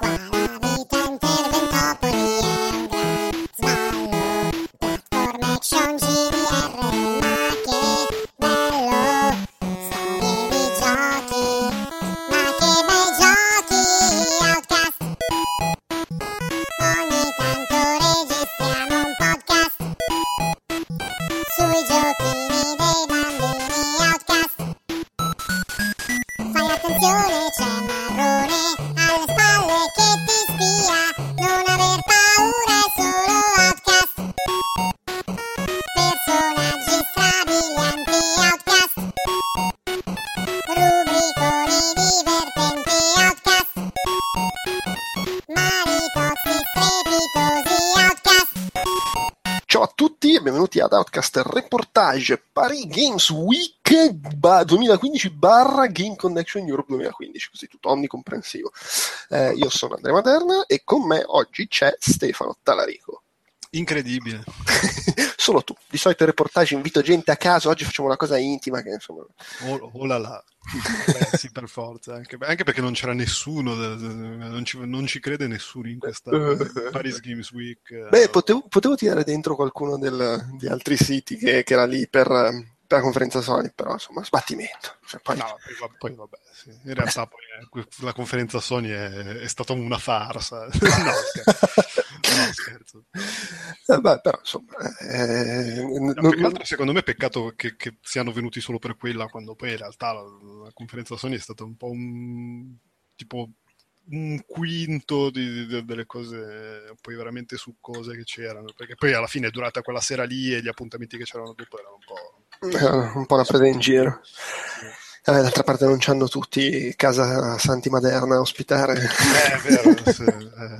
Qua Paris Games Week ba- 2015 barra Game Connection Europe 2015, così tutto onnicomprensivo. Eh, io sono Andrea Materna e con me oggi c'è Stefano Talarico. Incredibile. Solo tu. Di solito reportage invito gente a caso, oggi facciamo una cosa intima che insomma... Oh, oh là là. Beh, sì, per forza. Anche, anche perché non c'era nessuno, da- non ci, non ci crede nessuno in questa Paris Games Week. Beh, potevo, potevo tirare dentro qualcuno del- di altri siti che, che era lì eh, per la conferenza Sony, però insomma, sbattimento. Cioè, poi- No, poi, poi vabbè, sì. in realtà poi, eh, la conferenza Sony è, è stata una farsa. no, scherzo. No, scherzo. Vabbè, però insomma... eh, No, non- altro, secondo me è peccato che, che siano venuti solo per quella, quando poi in realtà la, la conferenza Sony è stata un po' un tipo un quinto di- di- delle cose poi veramente succose che c'erano, perché poi alla fine è durata quella sera lì e gli appuntamenti che c'erano dopo erano un po'... Eh, un po' una presa in giro. Eh, d'altra parte non c'hanno tutti casa Santi Maderna a ospitare Eh, vero, sì, eh.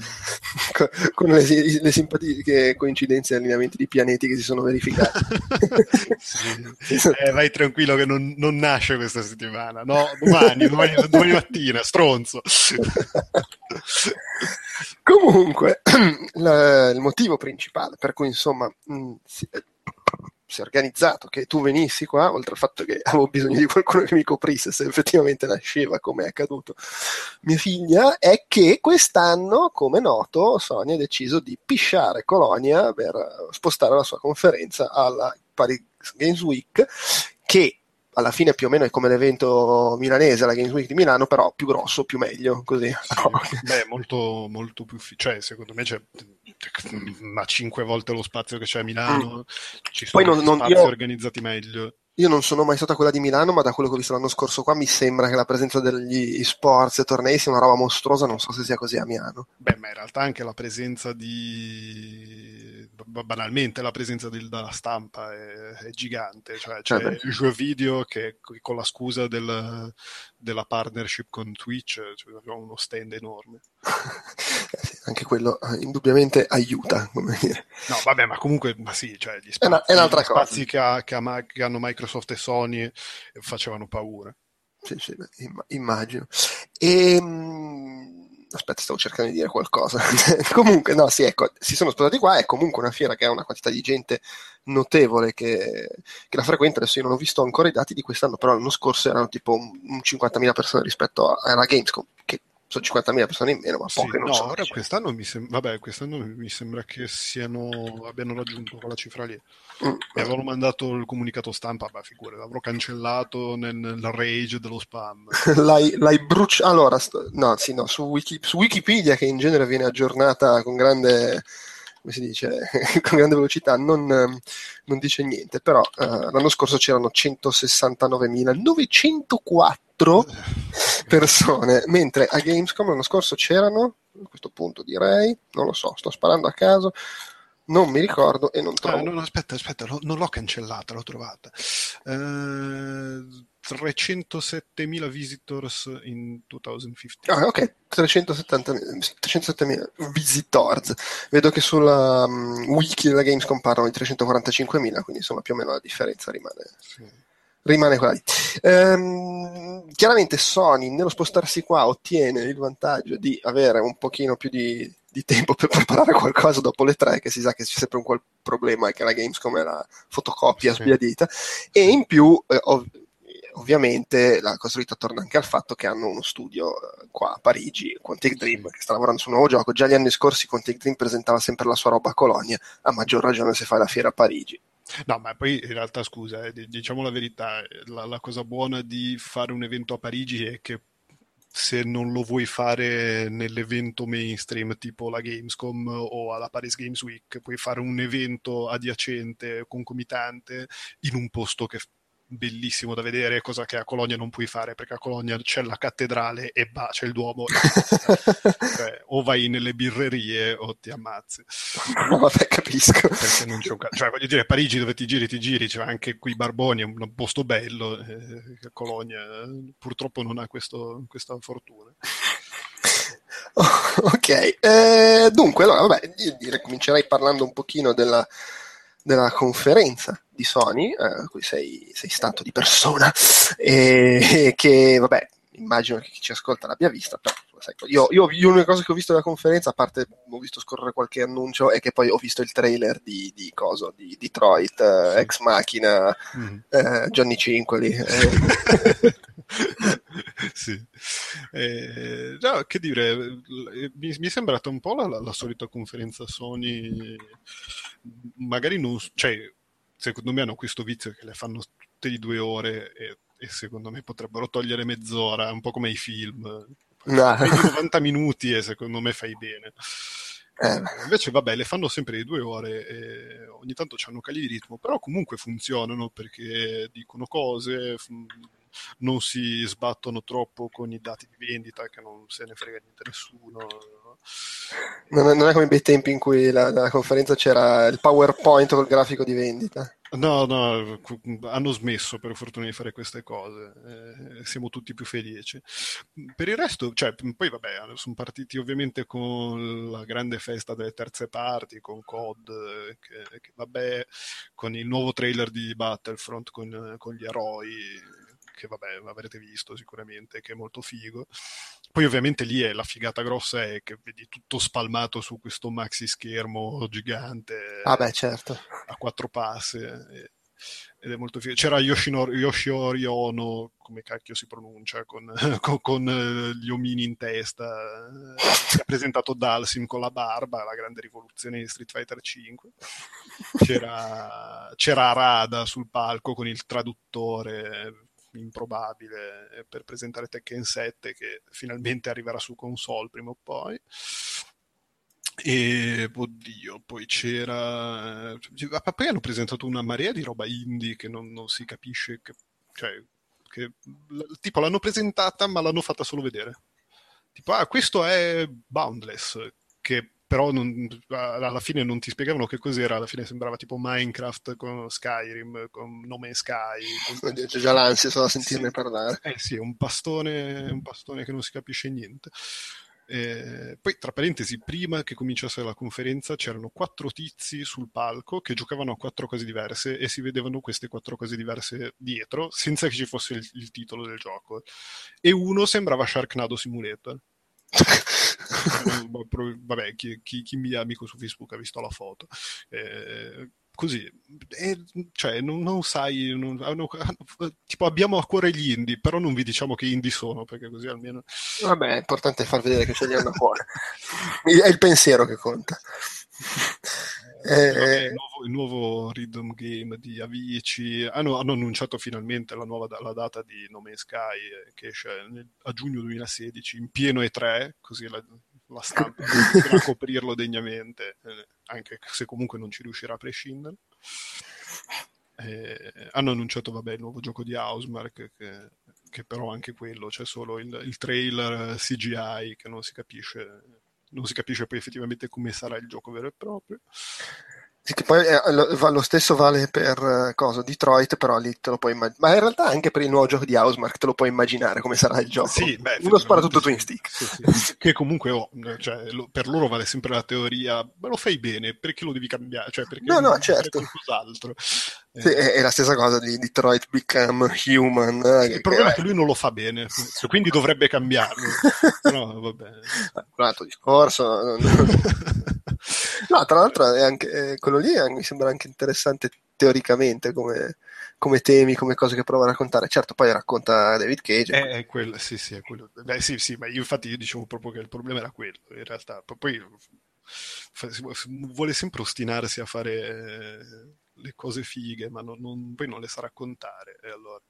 con- con le, le simpatiche coincidenze e allineamenti di pianeti che si sono verificati. Sì. Eh, vai tranquillo che non, non nasce questa settimana, no? Domani, domani, domani mattina, stronzo. Comunque, la- il motivo principale per cui insomma mh, si, si è organizzato che tu venissi qua, oltre al fatto che avevo bisogno di qualcuno che mi coprisse se effettivamente nasceva come è accaduto mia figlia, è che quest'anno, come noto, Sony ha deciso di pisciare Colonia per spostare la sua conferenza alla Paris Games Week, che alla fine più o meno è come l'evento milanese, la Games Week di Milano, però più grosso, più meglio, così. Sì, beh, molto, molto più. fi- Cioè, secondo me c'è ma cinque volte lo spazio che c'è a Milano. Ci sono Mm. Poi non- non- spazi io- organizzati meglio. Io non sono mai stata quella di Milano, ma da quello che ho visto l'anno scorso qua mi sembra che la presenza degli sports e tornei sia una roba mostruosa, non so se sia così a Milano. Beh, ma in realtà anche la presenza di. Ba- banalmente la presenza del- della stampa è, è gigante. Cioè, c'è beh. il Jeux Video che con la scusa del- della partnership con Twitch, cioè, abbiamo uno stand enorme. Anche quello eh, indubbiamente aiuta, come dire. No, vabbè, ma comunque, ma sì, cioè, gli È una- spazi, è gli spazi che, ha- che ha che hanno Microsoft e Sony eh, facevano paura. Sì, sì, immagino. E, aspetta, stavo cercando di dire qualcosa. comunque, no, sì, ecco, si sono sposati qua, è comunque una fiera che ha una quantità di gente notevole che, che la frequenta. Adesso io non ho visto ancora i dati di quest'anno, però l'anno scorso erano tipo un, un 50.000 persone rispetto alla Gamescom, sono 50.000 persone in meno, ma Sì, poche non no, sono. ora quest'anno mi sembra, vabbè, quest'anno mi sembra che siano, abbiano raggiunto quella cifra lì. Mm, Mi avevano mandato il comunicato stampa, ma figure, l'avrò cancellato nel, nel rage dello spam. L'hai, l'hai bruciato. Allora, sto- no, sì, no, su, Wiki- su Wikipedia, che in genere viene aggiornata con grande, come si dice, con grande velocità, non, non dice niente. Però eh, l'anno scorso c'erano 169.904 persone, mentre a Gamescom l'anno scorso c'erano, a questo punto direi, non lo so, sto sparando a caso, non mi ricordo e non trovo. Ah, no, no, aspetta, aspetta, lo- non l'ho cancellata, l'ho trovata. Eh, 307.000 visitors in 2015. Ah, ok, 370.000 307.000 visitors. Vedo che sulla um, wiki della Gamescom parlano di 345.000, quindi insomma più o meno la differenza rimane, Sì. Rimane quella lì. Ehm, chiaramente Sony nello spostarsi qua ottiene il vantaggio di avere un pochino più di, di tempo per preparare qualcosa dopo le tre, che si sa che c'è sempre un qual problema e che la Gamescom è la fotocopia Sì. sbiadita, e in più eh, ov- ovviamente la costruita torna anche al fatto che hanno uno studio eh, qua a Parigi, Quantic Dream, che sta lavorando su un nuovo gioco. Già gli anni scorsi Quantic Dream presentava sempre la sua roba a Colonia, a maggior ragione se fa la fiera a Parigi. No, ma poi in realtà, scusa, eh, diciamo la verità, la, la cosa buona di fare un evento a Parigi è che se non lo vuoi fare nell'evento mainstream tipo la Gamescom o alla Paris Games Week, puoi fare un evento adiacente, concomitante, in un posto che bellissimo da vedere, cosa che a Colonia non puoi fare perché a Colonia c'è la cattedrale e bah, c'è il Duomo. cioè, o vai nelle birrerie o ti ammazzi. No, vabbè, capisco. Perché non c'è un cioè, voglio dire, Parigi dove ti giri, ti giri, c'è anche qui Barboni, è un posto bello, eh, Colonia eh, purtroppo non ha questo, questa fortuna. Ok, eh, dunque, allora, vabbè, io direi comincerei parlando un pochino della, della conferenza di Sony, eh, a cui sei, sei stato di persona, e che, vabbè, immagino che chi ci ascolta l'abbia vista, però sai, io, io, io l'unica cosa che ho visto della conferenza, a parte ho visto scorrere qualche annuncio, è che poi ho visto il trailer di, di coso, di Detroit, eh, Ex Machina, Mm. eh, Johnny Cinquoli. eh. sì. Eh, no, che dire, mi, mi è sembrata un po' la, la- la solita conferenza Sony, magari non, cioè, secondo me hanno questo vizio che le fanno tutte di due ore e, e secondo me potrebbero togliere mezz'ora, un po' come i film. No. Vedi 90 minuti e secondo me fai bene. Eh, Invece, vabbè, le fanno sempre di due ore ogni tanto hanno cali di ritmo, però comunque funzionano perché dicono cose, f- non si sbattono troppo con i dati di vendita che non se ne frega niente nessuno. non, è, non è come i bei tempi in cui la, la conferenza c'era il PowerPoint col grafico di vendita. No, no, hanno smesso per fortuna di fare queste cose, eh, siamo tutti più felici. Per il resto, cioè, poi vabbè, sono partiti ovviamente con la grande festa delle terze parti, con COD, eh, che, che vabbè, con il nuovo trailer di Battlefront con, con gli eroi, che vabbè, avrete visto sicuramente, che è molto figo. Poi ovviamente lì è la figata grossa è che vedi tutto spalmato su questo maxi schermo gigante Ah beh, certo. a quattro passi eh, ed è molto figo. C'era Yoshinori, Yoshiori Ono, come cacchio si pronuncia, con, con- con, eh, gli omini in testa, eh, ha presentato Dalsim con la barba, la grande rivoluzione di Street Fighter 5. C'era, c'era Arada sul palco con il traduttore improbabile eh, per presentare Tekken 7 che finalmente arriverà su console prima o poi. E oddio, poi c'era. eh, Poi hanno presentato una marea di roba indie che non, non si capisce. Che, cioè, che, tipo l'hanno presentata, ma l'hanno fatta solo vedere. Tipo, ah, questo è Boundless, che però non- alla fine non ti spiegavano che cos'era. Alla fine sembrava tipo Minecraft con Skyrim, con No Man's Sky. con- C'è già l'ansia solo a sentirne Sì. parlare. Eh sì, è un pastone, un pastone che non si capisce niente. Eh, poi, tra parentesi, prima che cominciasse la conferenza c'erano quattro tizi sul palco che giocavano a quattro cose diverse e si vedevano queste quattro cose diverse dietro senza che ci fosse il, il titolo del gioco. E uno sembrava Sharknado Simulator. Eh, Vabbè, chi, chi- chi mi è amico su Facebook ha visto la foto. Eh, così, E, cioè, non, non sai, non- hanno- hanno- tipo abbiamo a cuore gli indie, però non vi diciamo che indie sono, perché così almeno... Vabbè, è importante far vedere che ce li hanno a cuore. È il pensiero che conta. Eh, vabbè, Eh, il, nuovo, il nuovo rhythm game di Avicii hanno, hanno annunciato finalmente la nuova la data di No Man's Sky eh, che esce nel- a giugno 2016 in pieno E3 così la, la stampa riuscirà a coprirlo degnamente eh, anche se comunque non ci riuscirà a prescindere. Eh, hanno annunciato vabbè, il nuovo gioco di Housemark che, che però anche quello c'è solo il, il trailer CGI che non si capisce non si capisce poi effettivamente come sarà il gioco vero e proprio sì, che poi eh, lo, stesso vale per eh, cosa, Detroit, però lì te lo puoi immaginare. Ma in realtà anche per il nuovo gioco di Housemark te lo puoi immaginare come sarà il gioco. Sì, beh, Uno spara tutto twin effettivamente stick. sì, sì, sì. Che comunque oh, cioè, lo- per loro vale sempre la teoria, ma lo fai bene, perché lo devi cambiare? Cioè, perché No, no, certo. qualcos'altro? Sì, è, la stessa cosa di Detroit Become Human. eh, il che- problema è che- lui non lo fa bene, quindi dovrebbe cambiarlo. Però vabbè. un altro discorso. No, tra l'altro è anche, eh, quello lì è- mi sembra anche interessante teoricamente come, come temi, come cose che prova a raccontare. Certo, poi racconta David Cage. È, è quello, sì, sì, è quello. Beh, sì, sì, ma io infatti io dicevo proprio che il problema era quello, in realtà. Poi vuole sempre ostinarsi a fare eh, le cose fighe, ma non, non, poi non le sa raccontare. Allora.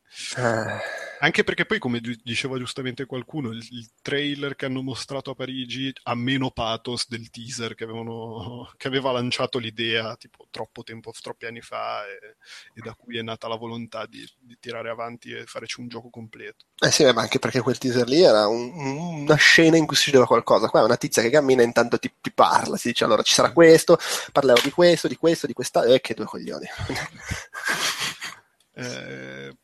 Anche perché poi, come diceva giustamente qualcuno, il, il, trailer che hanno mostrato a Parigi ha meno pathos del teaser che, avevano, che aveva lanciato l'idea tipo troppo tempo, troppi anni fa e, e da cui è nata la volontà di, di, tirare avanti e farci un gioco completo. Eh sì, ma anche perché quel teaser lì era un, una scena in cui diceva qualcosa. Qua è una tizia che cammina e intanto ti, ti parla, si dice allora ci sarà questo, parlerò di questo, di questo, di questa... Eh, che due coglioni. eh,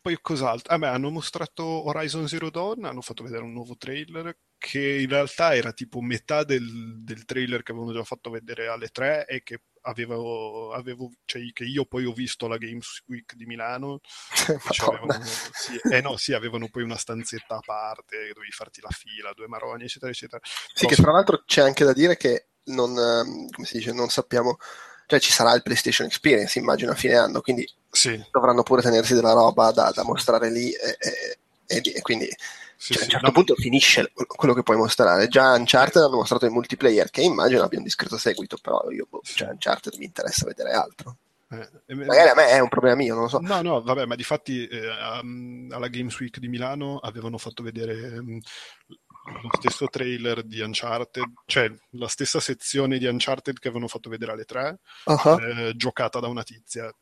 poi cos'altro? Ah, beh, hanno mostrato Horizon Zero Dawn, hanno fatto vedere un nuovo trailer che in realtà era tipo metà del, del trailer che avevano già fatto vedere alle 3 e che avevo, avevo cioè, che io poi ho visto la Games Week di Milano. Cioè avevano, sì, eh no, sì, avevano poi una stanzetta a parte dovevi farti la fila, due maroni eccetera eccetera. Sì, Però, che tra l'altro c'è anche da dire che non, ehm, come si dice, non sappiamo cioè ci sarà il PlayStation Experience, immagino, a fine anno, quindi sì. dovranno pure tenersi della roba da, da mostrare lì e, e, e quindi sì, cioè, sì, a un certo no. punto finisce quello che puoi mostrare. Già Uncharted hanno mostrato il multiplayer, che immagino abbia un discreto seguito, però io, boh, cioè, Uncharted mi interessa vedere altro. Eh, Magari a me è un problema mio, non lo so. No, no, vabbè, ma di fatti eh, alla Games Week di Milano avevano fatto vedere um, lo stesso trailer di Uncharted, cioè la stessa sezione di Uncharted che avevano fatto vedere alle tre, uh-huh. eh, giocata da una tizia.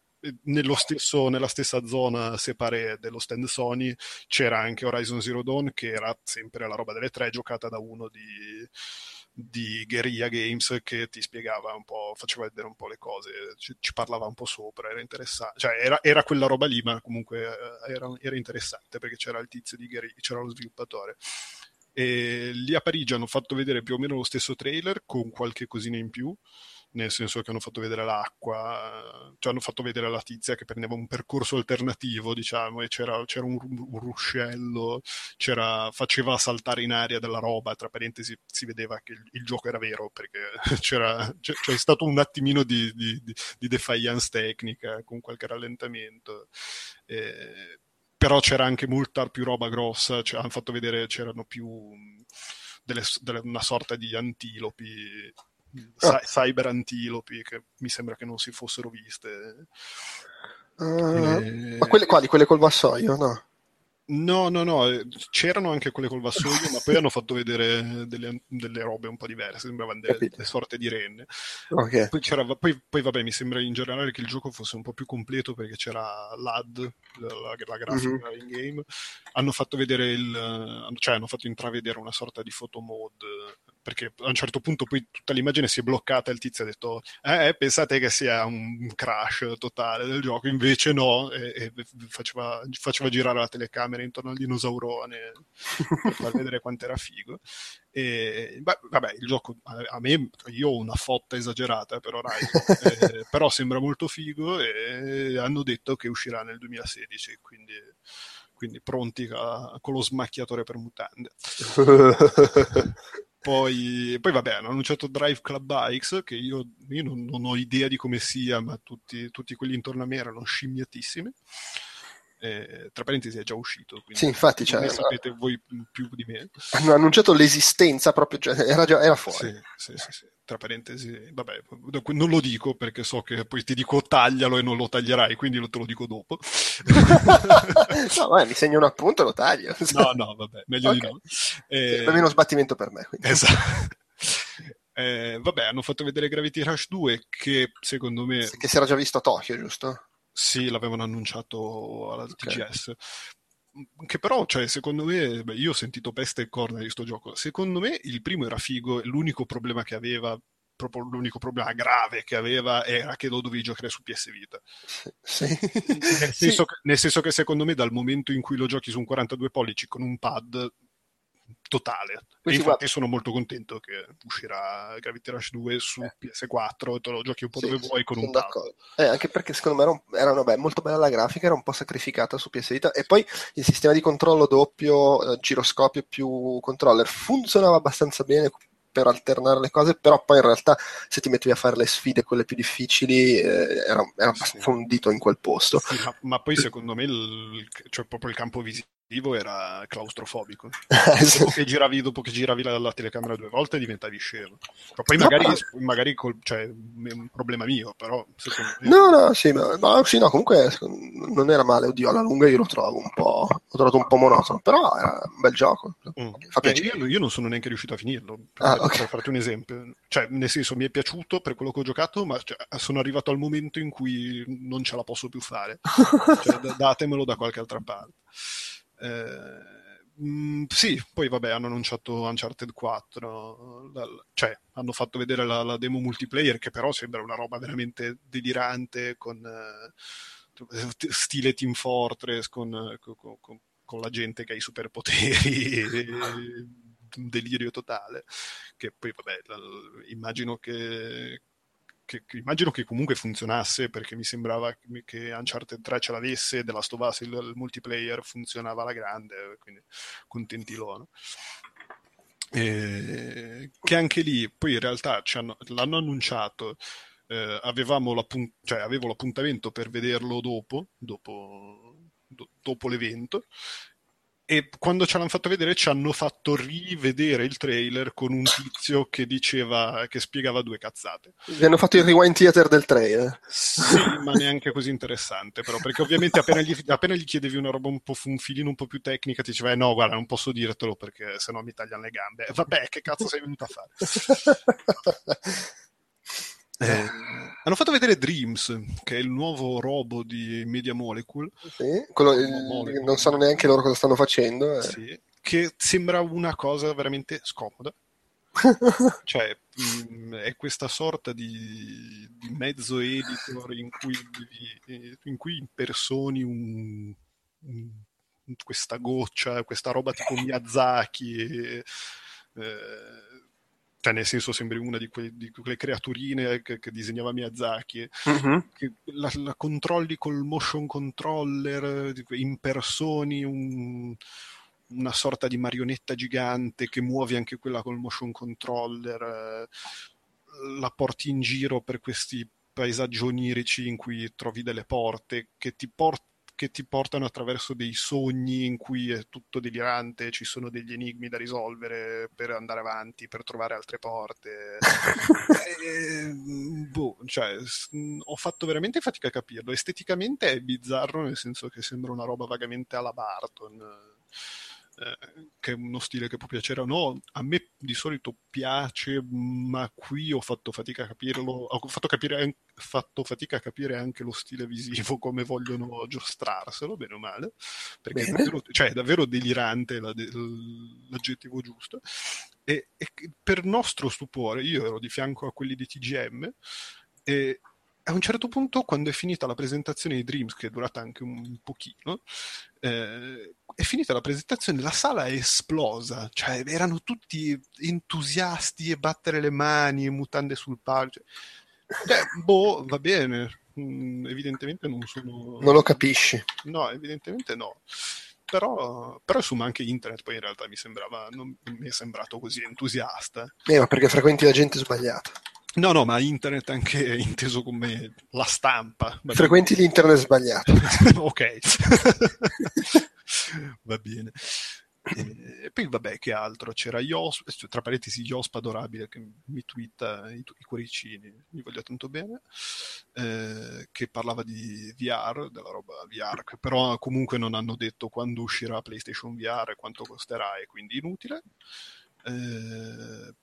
Stesso, nella stessa zona separé dello stand Sony c'era anche Horizon Zero Dawn che era sempre la roba delle tre giocata da uno di, di Guerrilla Games che ti spiegava un po', faceva vedere un po' le cose, ci, ci parlava un po' sopra, era interessante, cioè era, era, quella roba lì ma comunque eh, era, era interessante perché c'era il tizio di Guerrilla, c'era lo sviluppatore. E lì a Parigi hanno fatto vedere più o meno lo stesso trailer con qualche cosina in più, nel senso che hanno fatto vedere l'acqua, cioè hanno fatto vedere la tizia che prendeva un percorso alternativo, diciamo, e c'era, c'era un, un, ruscello, c'era, faceva saltare in aria della roba, tra parentesi si vedeva che il, il gioco era vero perché c'era, c'è, c'è, stato un attimino di, di, di, di defiance tecnica con qualche rallentamento. E, però c'era anche molta più roba grossa, cioè, hanno fatto vedere c'erano più delle, delle, una sorta di antilopi, oh. cyber antilopi che mi sembra che non si fossero viste. Uh, e... Ma quelle quali? Quelle col vassoio, no? No, no, no, eh, c'erano anche quelle col vassoio, ma poi hanno fatto vedere delle, delle robe un po' diverse, sembravano delle, delle sorte di renne. Okay. Poi, poi, poi, vabbè, mi sembra in generale che il gioco fosse un po' più completo perché c'era l'AD, la, la grafica mm-hmm. in game. Hanno fatto vedere il, cioè hanno fatto intravedere una sorta di photo mode perché a un certo punto poi tutta l'immagine si è bloccata e il tizio ha detto eh, pensate che sia un crash totale del gioco, invece no, e, e faceva, faceva, girare la telecamera intorno al dinosaurone per far vedere quanto era figo. E, beh, vabbè, il gioco a, me, io ho una fotta esagerata per Horizon, eh, però sembra molto figo e hanno detto che uscirà nel 2016, quindi quindi pronti a, con lo smacchiatore per mutande. Poi, poi, vabbè, hanno annunciato Drive Club Bikes, che io, io non, non, ho idea di come sia, ma tutti, tutti quelli intorno a me erano scimmiatissimi. Eh, tra parentesi è già uscito, sì, infatti cioè, ne sapete voi più di me. Hanno annunciato l'esistenza proprio, cioè, era, già, era fuori. Sì, sì, sì, sì, Tra parentesi, vabbè, non lo dico perché so che poi ti dico taglialo e non lo taglierai, quindi te lo dico dopo. no, vai, mi segno un appunto e lo taglio. no, no, vabbè, meglio okay. di no. Eh, è meno sbattimento per me. Quindi. Esatto. Eh, vabbè, hanno fatto vedere Gravity Rush 2 che secondo me... Che si era già visto a Tokyo, giusto? Sì, l'avevano annunciato alla okay. TGS. Che però, cioè, secondo me, beh, io ho sentito peste e corna di questo gioco. Secondo me il primo era figo, l'unico problema che aveva proprio l'unico problema grave che aveva era che lo dovevi giocare su PS Vita. Sì. Nel, senso sì. che, nel, senso che, secondo me dal momento in cui lo giochi su un 42 pollici con un pad totale. e infatti guarda. sono molto contento che uscirà Gravity Rush 2 su eh. PS4 te lo giochi un po' sì, dove vuoi con un d'accordo. Eh, anche perché secondo me era, un, era una, beh, molto bella la grafica, era un po' sacrificata su PS Vita e poi il sistema di controllo doppio, eh, giroscopio più controller funzionava abbastanza bene per alternare le cose, però poi in realtà se ti mettevi a fare le sfide, quelle più difficili, eh, era, era Sì. fondito in quel posto. Sì, ma, ma poi secondo me il, cioè proprio il campo visivo era claustrofobico. Sì. Dopo che giravi, dopo che giravi la, la telecamera due volte diventavi scemo. Ma poi No, magari, ma- magari col- cioè, è un problema mio, però me... No, no, sì, ma, ma sì, no, comunque non era male, oddio, alla lunga io lo trovo un po', l'ho trovato un po' monotono, però era un bel gioco. Mm. Fa Eh, piacere. io, io non sono neanche riuscito a finirlo, per, Ah, per ok. farti un esempio. Cioè, nel senso, mi è piaciuto per quello che ho giocato, ma cioè, sono arrivato al momento in cui non ce la posso più fare. Cioè, da- datemelo da qualche altra parte. Eh, mm, sì, poi vabbè, hanno annunciato Uncharted 4, la- la- cioè hanno fatto vedere la, la demo multiplayer che però sembra una roba veramente delirante con eh, stile Team Fortress, con, eh, co- co- con- con la gente che ha i superpoteri, un delirio totale, che poi vabbè, la- immagino che, che- che- immagino che comunque funzionasse perché mi sembrava che- Uncharted 3 ce l'avesse, of Us il, il multiplayer funzionava alla grande, quindi contenti loro. Che anche lì poi in realtà l'hanno annunciato eh, cioè, avevo l'appuntamento per vederlo dopo, dopo, do- dopo l'evento e quando ce l'hanno fatto vedere ci hanno fatto rivedere il trailer con un tizio che diceva che spiegava due cazzate Vi hanno fatto il rewind theater del trailer. sì, ma neanche così interessante, però, perché ovviamente appena gli, appena gli chiedevi una roba un po' un filino un po' più tecnica, ti diceva, eh, no, guarda, non posso dirtelo perché sennò mi tagliano le gambe. Vabbè, che cazzo sei venuto a fare? Eh, hanno fatto vedere Dreams, che è il nuovo robo di Media Molecule, Sì, quello- il- Molecule. non sanno neanche loro cosa stanno facendo. eh. sì, che sembra una cosa veramente scomoda. Cioè, mh, è questa sorta di, di mezzo editor in cui, devi- in cui impersoni un- un- questa goccia, questa roba tipo Miyazaki. e, eh, cioè, nel senso, sembri una di, que- di quelle creaturine che, che disegnava Miyazaki. Mhm. Che la, la controlli col motion controller, impersoni un- una sorta di marionetta gigante che muovi anche quella col motion controller, eh, la porti in giro per questi paesaggi onirici in cui trovi delle porte che ti, por- che ti portano attraverso dei sogni in cui è tutto delirante, ci sono degli enigmi da risolvere per andare avanti, per trovare altre porte. Eh, boh, cioè, ho fatto veramente fatica a capirlo. Esteticamente è bizzarro, nel senso che sembra una roba vagamente alla Barton, eh, che è uno stile che può piacere o no. A me di solito piace, ma qui ho fatto fatica a capirlo. Ho fatto, capire, fatto fatica a capire anche lo stile visivo, come vogliono giostrarselo, bene o male, perché è davvero, cioè, è davvero delirante la l'aggettivo giusto. E, e per nostro stupore, io ero di fianco a quelli di TGM e a un certo punto, quando è finita la presentazione di Dreams, che è durata anche un pochino, eh, è finita la presentazione, la sala è esplosa, cioè erano tutti entusiasti e battere le mani e mutande sul palco. Cioè, boh, va bene, Mm, evidentemente non sono... Non lo capisci. No, evidentemente no. Però, però insomma anche internet poi in realtà mi sembrava, non mi è sembrato così entusiasta. Eh, ma perché frequenti la gente sbagliata. No, no, ma internet anche inteso come la stampa. Frequenti l'internet sbagliato. ok. Va bene. E poi vabbè, che altro? C'era Ios, tra parentesi Iosp adorabile che mi twitta i, i cuoricini, mi voglio tanto bene, eh, che parlava di VR, della roba VR, che però comunque non hanno detto quando uscirà PlayStation VR e quanto costerà e quindi inutile. Eh,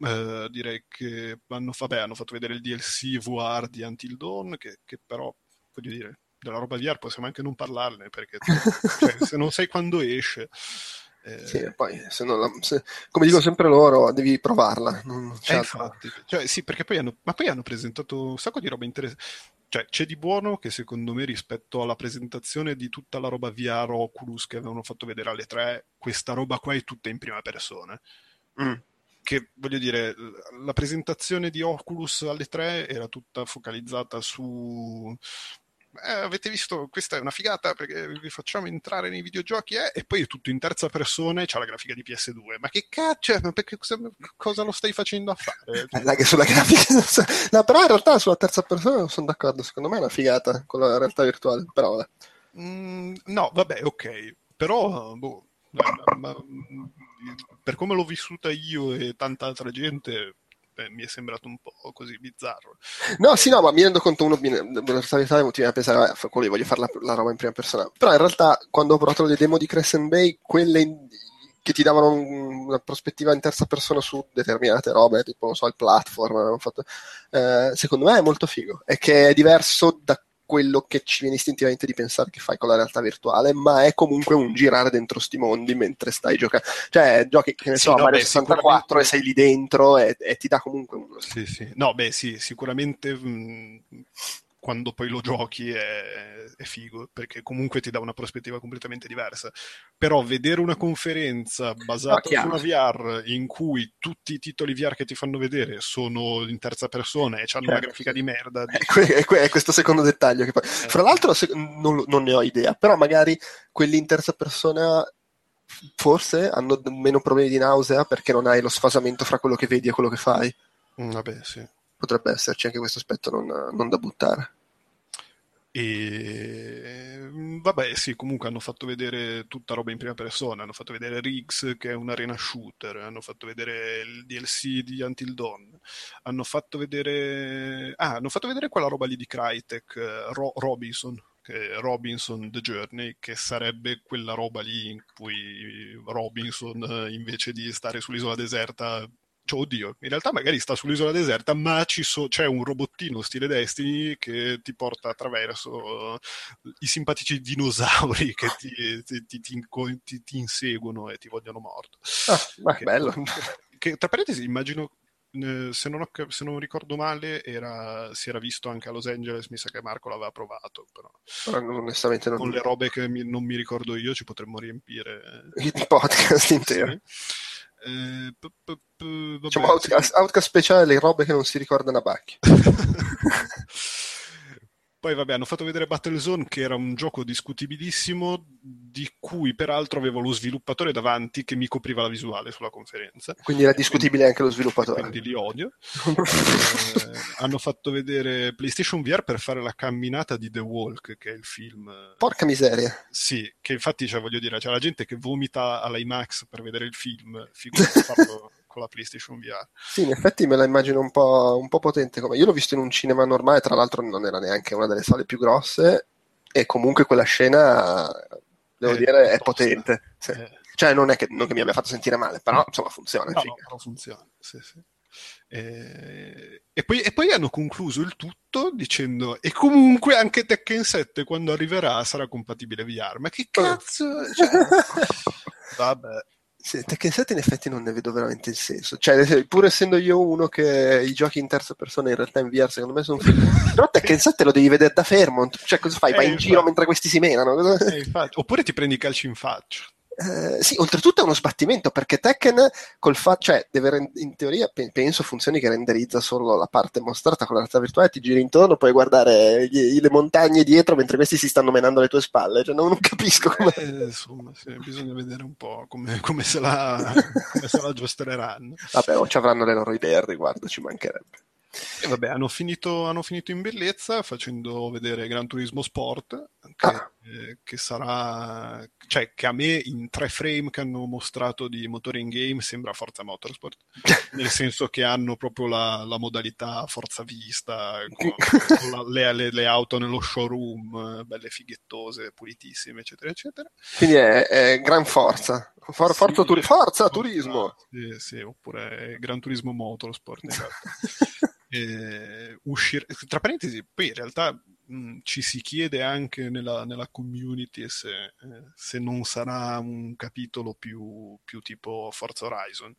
eh, direi che hanno, vabbè, hanno fatto vedere il DLC VR di Until Dawn, che, che però, voglio dire, della roba VR possiamo anche non parlarne, perché cioè, se non sai quando esce... eh, Sì, poi, se non la- se- come dicono sempre loro, devi provarla. Non eh, infatti, cioè, sì, perché poi hanno, ma poi hanno presentato un sacco di roba interessante. Cioè, c'è di buono che secondo me rispetto alla presentazione di tutta la roba VR Oculus che avevano fatto vedere alle tre, questa roba qua è tutta in prima persona. Mm. Che voglio dire, la presentazione di Oculus alle tre era tutta focalizzata su eh, avete visto, questa è una figata perché vi facciamo entrare nei videogiochi eh? e poi è tutto in terza persona e c'ha la grafica di PS2. Ma che caccia, ma perché, cosa, cosa, lo stai facendo a fare? Eh, che sulla grafica... no, però in realtà sulla terza persona non sono d'accordo, secondo me è una figata con la realtà virtuale, però vabbè. Mm, no, vabbè, ok, però... Boh, ma, per come l'ho vissuta io e tanta altra gente, beh, mi è sembrato un po' così bizzarro. No, sì, no, ma mi rendo conto, uno della mi viene a pensare, eh, quello voglio fare la, la, roba in prima persona. Però in realtà, quando ho provato le demo di Crescent Bay, quelle in, che ti davano un, una prospettiva in terza persona su determinate robe, tipo, non so, il platform, fatto, eh, secondo me è molto figo. E che è diverso da quello che ci viene istintivamente di pensare che fai con la realtà virtuale, ma è comunque un girare dentro sti mondi mentre stai giocando. Cioè, giochi che ne sì, so, no, Mario beh, 64 sicuramente... e sei lì dentro e, e, ti dà comunque uno. Sì, sì. No, beh, sì, sicuramente mh, quando poi lo giochi è, è, figo, perché comunque ti dà una prospettiva completamente diversa. Però vedere una conferenza basata su una VR in cui tutti i titoli VR che ti fanno vedere sono in terza persona e hanno certo. una grafica di merda. Di... È, que- è, questo secondo dettaglio. Che poi... Eh. Fra l'altro se... non, non ne ho idea, però magari quelli in terza persona forse hanno meno problemi di nausea perché non hai lo sfasamento fra quello che vedi e quello che fai. Mm, vabbè, sì. Potrebbe esserci anche questo aspetto non, non da buttare. E vabbè, sì, comunque hanno fatto vedere tutta roba in prima persona. Hanno fatto vedere Riggs, che è un arena shooter. Hanno fatto vedere il DLC di Until Dawn. Hanno fatto vedere. Ah, hanno fatto vedere quella roba lì di Crytek, Ro- Robinson. Robinson The Journey, che sarebbe quella roba lì in cui Robinson, invece di stare sull'isola deserta, cioè, oddio, in realtà magari sta sull'isola deserta, ma so, c'è un robottino stile Destiny che ti porta attraverso uh, i simpatici dinosauri che ti, ti, ti, ti, inseguono e ti vogliono morto. Ah, ma che, bello. Che, tra parentesi, immagino eh, se, non ho, se, non ricordo male, era, si era visto anche a Los Angeles. Mi sa che Marco l'aveva provato. Però, però onestamente non con le robe che mi, non mi ricordo io, ci potremmo riempire il podcast intero. Sì. Eh, p- p- p- diciamo outcast, outcast speciale le robe che non si ricordano a Bacchi. Poi vabbè, hanno fatto vedere Battlezone che era un gioco discutibilissimo di cui peraltro avevo lo sviluppatore davanti che mi copriva la visuale sulla conferenza. Quindi era discutibile anche lo sviluppatore. Quindi li odio. eh, hanno fatto vedere PlayStation VR per fare la camminata di The Walk, che è il film. Porca miseria. Sì, che infatti cioè, voglio dire, c'è la gente che vomita all'IMAX per vedere il film, figurati fatto con la PlayStation VR. Sì, in effetti me la immagino un po', un po' potente. Come... Io l'ho visto in un cinema normale, tra l'altro non era neanche una delle sale più grosse, e comunque quella scena, devo è dire, è potente. Sì. Eh. Cioè, non è che, non che, mi abbia fatto sentire male, però insomma funziona. No, no, però funziona, sì, sì. E, e, poi, e, poi, hanno concluso il tutto dicendo e comunque anche Tekken 7 quando arriverà sarà compatibile VR ma che cazzo cioè, vabbè sì, Tekken 7 in effetti non ne vedo veramente il senso. Cioè, pur essendo io uno che i giochi in terza persona in realtà in VR secondo me sono film. Però Tekken 7 lo devi vedere da Fairmont. Cioè, cosa fai? Vai eh, in giro mentre questi si menano? Eh, Oppure ti prendi i calci in faccia. Eh, sì, oltretutto è uno sbattimento perché Tekken col fatto, cioè, deve, in teoria penso funzioni che renderizza solo la parte mostrata con la realtà virtuale, ti giri intorno, puoi guardare gli, le montagne dietro mentre questi si stanno menando alle tue spalle. Cioè, non, non capisco come. Eh, insomma, sì, bisogna vedere un po' come, come se la, come se la giostreranno. Vabbè, o ci avranno le loro idee al riguardo, ci mancherebbe. E vabbè, hanno finito, hanno finito, in bellezza facendo vedere Gran Turismo Sport, che, ah. eh, che, sarà, cioè che a me in tre frame che hanno mostrato di motore in game sembra Forza Motorsport, nel senso che hanno proprio la, la modalità forza vista, con, con la, le, le, le, auto nello showroom, belle fighettose, pulitissime, eccetera, eccetera. Quindi è, è gran forza. For, sì, forza, turi- forza turismo! Sì, sì, oppure Gran Turismo Motorsport. Esatto. eh, uscire, tra parentesi, poi in realtà mh, ci si chiede anche nella, nella community se, eh, se, non sarà un capitolo più, più tipo Forza Horizon.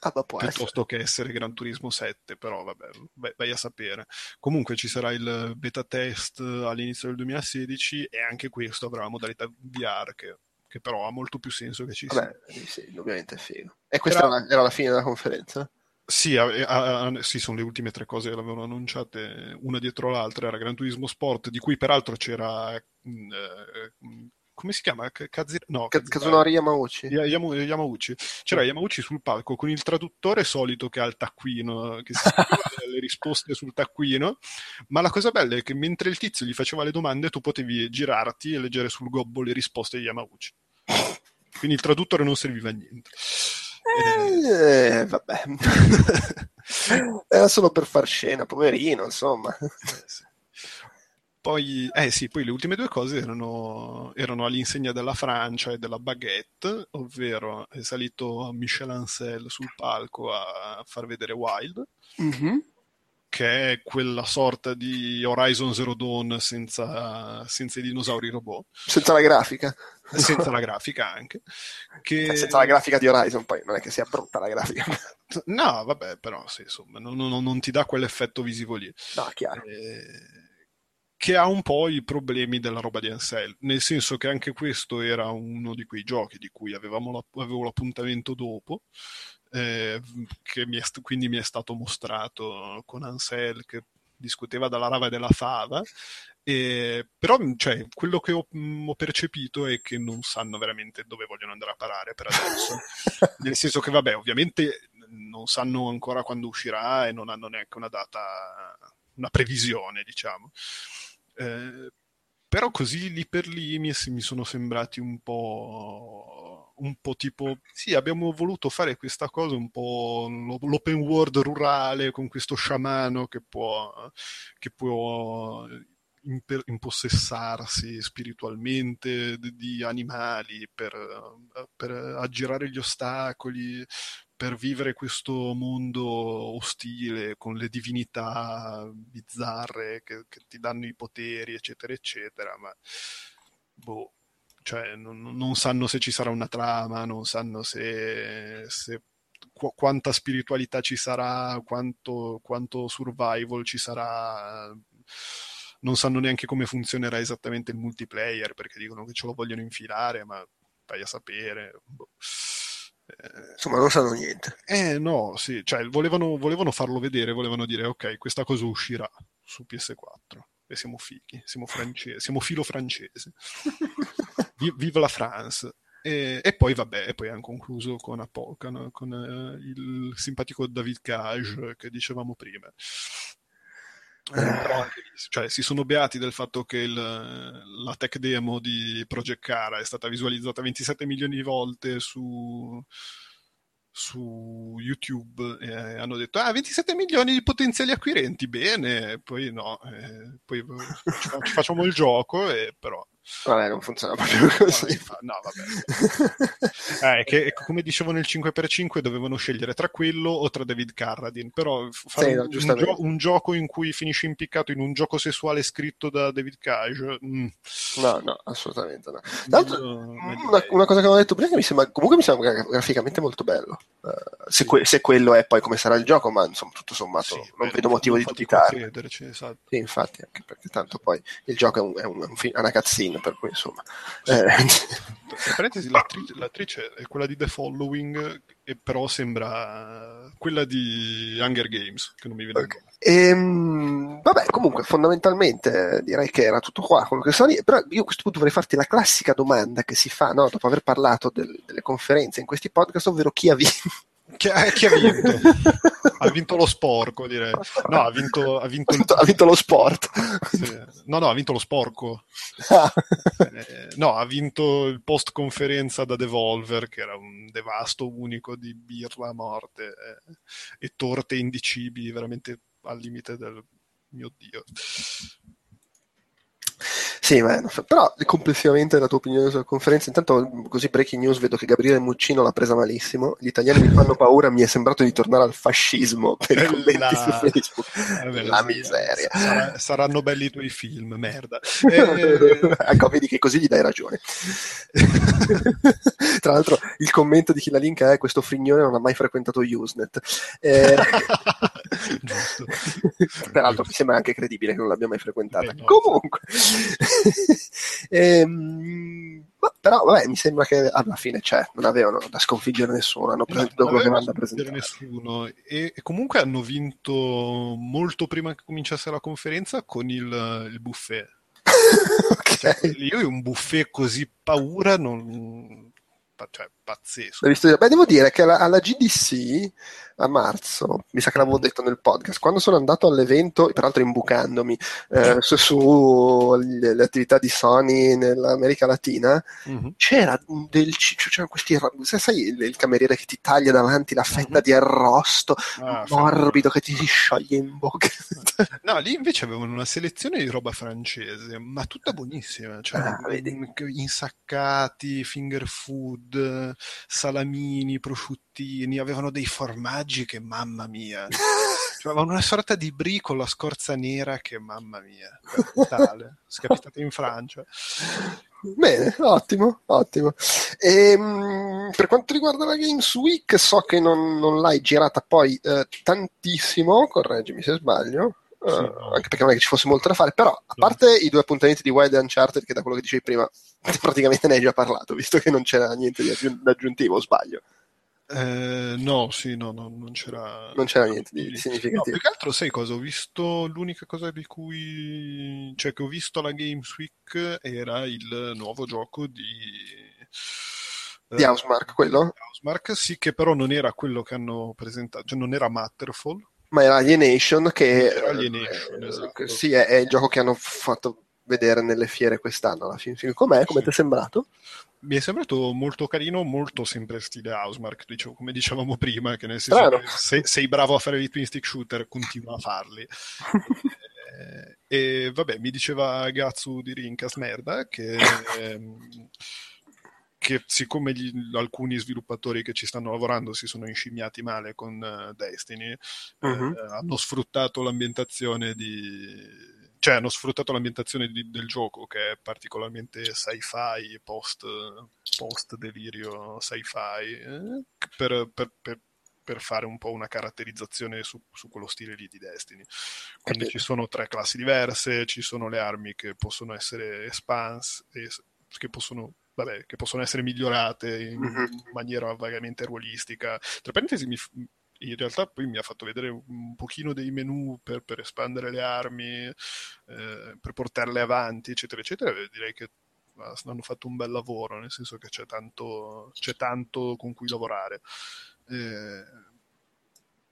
Ah, piuttosto essere. che essere Gran Turismo 7, però vabbè, vai, vai, a sapere. Comunque ci sarà il beta test all'inizio del 2016 e anche questo avrà la modalità VR che, che però ha molto più senso che ci sia. Sì, ovviamente è figo. E questa era, era, la fine della conferenza? Sì, a- a- a- sì, sono le ultime tre cose che l'avevano annunciate una dietro l'altra. Era Gran Turismo Sport, di cui peraltro c'era. mh, eh, come si chiama? K- Kazi- no, Kazunori Yamauchi. Ya- Yamu- Yamauchi. C'era Yamauchi sul palco con il traduttore solito che ha il taccuino, che si le risposte sul taccuino. Ma la cosa bella è che mentre il tizio gli faceva le domande, tu potevi girarti e leggere sul gobbo le risposte di Yamauchi. Quindi il traduttore non serviva a niente. Eh, Eh, vabbè. Era solo per far scena, poverino, insomma. Poi, eh sì, poi le ultime due cose erano, erano all'insegna della Francia e della baguette, ovvero è salito Michel Ancel sul palco a far vedere Wild, Mhm. Che è quella sorta di Horizon Zero Dawn senza, senza i dinosauri robot, Senza la grafica. senza la grafica anche. Che... Senza la grafica di Horizon, poi non è che sia brutta la grafica. No, vabbè, però sì, insomma, non, non- non ti dà quell'effetto visivo lì. No, chiaro. Eh, che ha un po' i problemi della roba di Ansel, nel senso che anche questo era uno di quei giochi di cui avevamo la- avevo l'appuntamento dopo, eh, che mi è quindi mi è stato mostrato con Ansel che discuteva dalla rava e della fava, e- però cioè, quello che ho, mh, ho percepito è che non sanno veramente dove vogliono andare a parare per adesso, nel senso che vabbè, ovviamente non sanno ancora quando uscirà e non hanno neanche una data, una previsione, diciamo. Eh, però così lì per lì mi, mi sono sembrati un po', un po' tipo, sì, abbiamo voluto fare questa cosa un po' lo- l'open world rurale con questo sciamano che può, che può imper- impossessarsi spiritualmente di, animali per, per aggirare gli ostacoli, per vivere questo mondo ostile con le divinità bizzarre che, che ti danno i poteri, eccetera, eccetera, ma boh, cioè non, non sanno se ci sarà una trama, non sanno se, se qu- quanta spiritualità ci sarà, quanto, quanto survival ci sarà. Non sanno neanche come funzionerà esattamente il multiplayer perché dicono che ce lo vogliono infilare, ma vai a sapere. Boh. Eh, Insomma, non sanno niente. eh no, sì, cioè volevano, volevano farlo vedere, volevano dire ok, questa cosa uscirà su PS4 e siamo fighi, siamo francesi, siamo filo francese. Vi- Viva la France. E, e poi vabbè, poi hanno concluso con Apocan, con eh, il simpatico David Cage che dicevamo prima. Eh, cioè, si sono beati del fatto che il- la tech demo di Project Cara è stata visualizzata 27 milioni di volte su, su YouTube e hanno detto ah 27 milioni di potenziali acquirenti bene poi no eh, poi fa- ci facciamo il gioco e però Vabbè, non funziona proprio così. no, vabbè. Eh, che come dicevo nel 5x5 dovevano scegliere tra quello o tra David Carradine però fare Sì, no, un, gio- un gioco in cui finisci impiccato in un gioco sessuale scritto da David Cage mm, No, no, assolutamente no. Tra l'altro, meglio- meglio una, una cosa che avevo detto prima che mi sembra, comunque mi sembra gra- graficamente molto bello. Eh, se, que- se quello è poi come sarà il gioco, ma insomma, tutto sommato Sì, non beh, vedo motivo di a dubitarne. crederci, esatto. Sì, infatti, anche perché tanto poi il gioco è, un, è, un, è un fi- è una cazzina, per cui insomma. eh, parentesi, l'attrice, l'attrice è quella di The Following, e però sembra quella di Hunger Games, che non mi viene il Ok. nome. Ehm, vabbè, comunque, fondamentalmente eh, direi che era tutto qua. Quello che so lì. Però io a questo punto vorrei farti la classica domanda che si fa no, dopo aver parlato del- delle conferenze in questi podcast, ovvero chi ha vinto. Chi ha, chi ha vinto? ha vinto lo sporco, direi. No, ha vinto, ha vinto il... ha vinto lo sport. sì. No, no, ha vinto lo sporco. Ah. Eh, no, ha vinto il post conferenza da Devolver, che era un devasto unico di birra a morte eh, e torte indicibili, veramente al limite del mio Dio. Sì, ma, però complessivamente la tua opinione sulla conferenza, intanto così breaking news vedo che Gabriele Muccino l'ha presa malissimo, gli italiani mi fanno paura, mi è sembrato di tornare al fascismo per i Eh, commenti la- su Facebook. Vabbè, la sì, miseria. sarà- saranno belli i tuoi film, merda. Eh, ecco, vedi che così gli dai ragione. Tra l'altro, il commento di chi la linka è questo frignone non ha mai frequentato Usenet. Eh, Giusto. Peraltro mi sembra anche credibile che non l'abbia mai frequentata. Beh, no. Comunque, Ehm, però, vabbè, mi sembra che alla fine c'è, non avevano da sconfiggere nessuno, hanno presentato No, quello che vanno da presentare. nessuno e, e comunque hanno vinto molto prima che cominciasse la conferenza con il, il buffet. Cioè, ok. io un buffet così paura non... Cioè, pazzesco. Beh, devo dire che alla, alla GDC a marzo, mi sa che l'avevo detto nel podcast, quando sono andato all'evento, peraltro imbucandomi eh, su, su le, le attività di Sony nell'America Latina, Mhm. c'era del ciccio, c'erano questi, sai, sai il, il cameriere che ti taglia davanti la fetta Mhm. di arrosto Ah, morbido che ti si scioglie in bocca. No, lì invece avevano una selezione di roba francese, ma tutta buonissima. Cioè, Ah, mm, insaccati, finger food, salamini, prosciuttini, avevano dei formaggi che mamma mia. Cioè, avevano una sorta di brie con la scorza nera che mamma mia, totale. Scapitata in Francia. Bene, ottimo, ottimo. Ehm, per quanto riguarda la Games Week, so che non, non l'hai girata poi eh, tantissimo, correggimi se sbaglio, eh, Sì, no. anche perché non è che ci fosse molto da fare, però a parte i due appuntamenti di Wild Uncharted, che da quello che dicevi prima praticamente ne hai già parlato, visto che non c'era niente di aggiun- d'aggiuntivo, o sbaglio, Eh, no, sì, no, no, non c'era... non c'era niente di, di No, significativo. più che altro, sai cosa? Ho visto l'unica cosa di cui. cioè, che ho visto alla Games Week era il nuovo gioco di. Di Housemarque, quello? di Housemarque, sì, che però non era quello che hanno presentato, cioè non era Matterfall. Ma era Alienation, che Era Alienation, eh, esatto. sì, è, è il gioco che hanno fatto vedere nelle fiere quest'anno alla fin fine. Com'è? Come Sì. ti è sembrato? Mi è sembrato molto carino, molto sempre stile Housemarque, dicevo, come dicevamo prima, che nel senso Strano. che se sei bravo a fare i twin stick shooter, continua a farli. Eh, e vabbè, mi diceva Gatsu di Rincas Merda che, ehm, che siccome gli- alcuni sviluppatori che ci stanno lavorando si sono inscimmiati male con eh, Destiny, eh, Mhm. hanno sfruttato l'ambientazione di cioè hanno sfruttato l'ambientazione di- del gioco che è particolarmente sci-fi post, post delirio sci-fi eh, per, per- per- per fare un po' una caratterizzazione su, su quello stile lì di Destiny quindi ci sono tre classi diverse ci sono le armi che possono essere espanse es- che possono vabbè, che possono essere migliorate in Mhm. maniera vagamente ruolistica tra parentesi mi in realtà poi mi ha fatto vedere un pochino dei menu per, per espandere le armi, eh, per portarle avanti, eccetera, eccetera. Direi che hanno fatto un bel lavoro, nel senso che c'è tanto, c'è tanto con cui lavorare. Eh,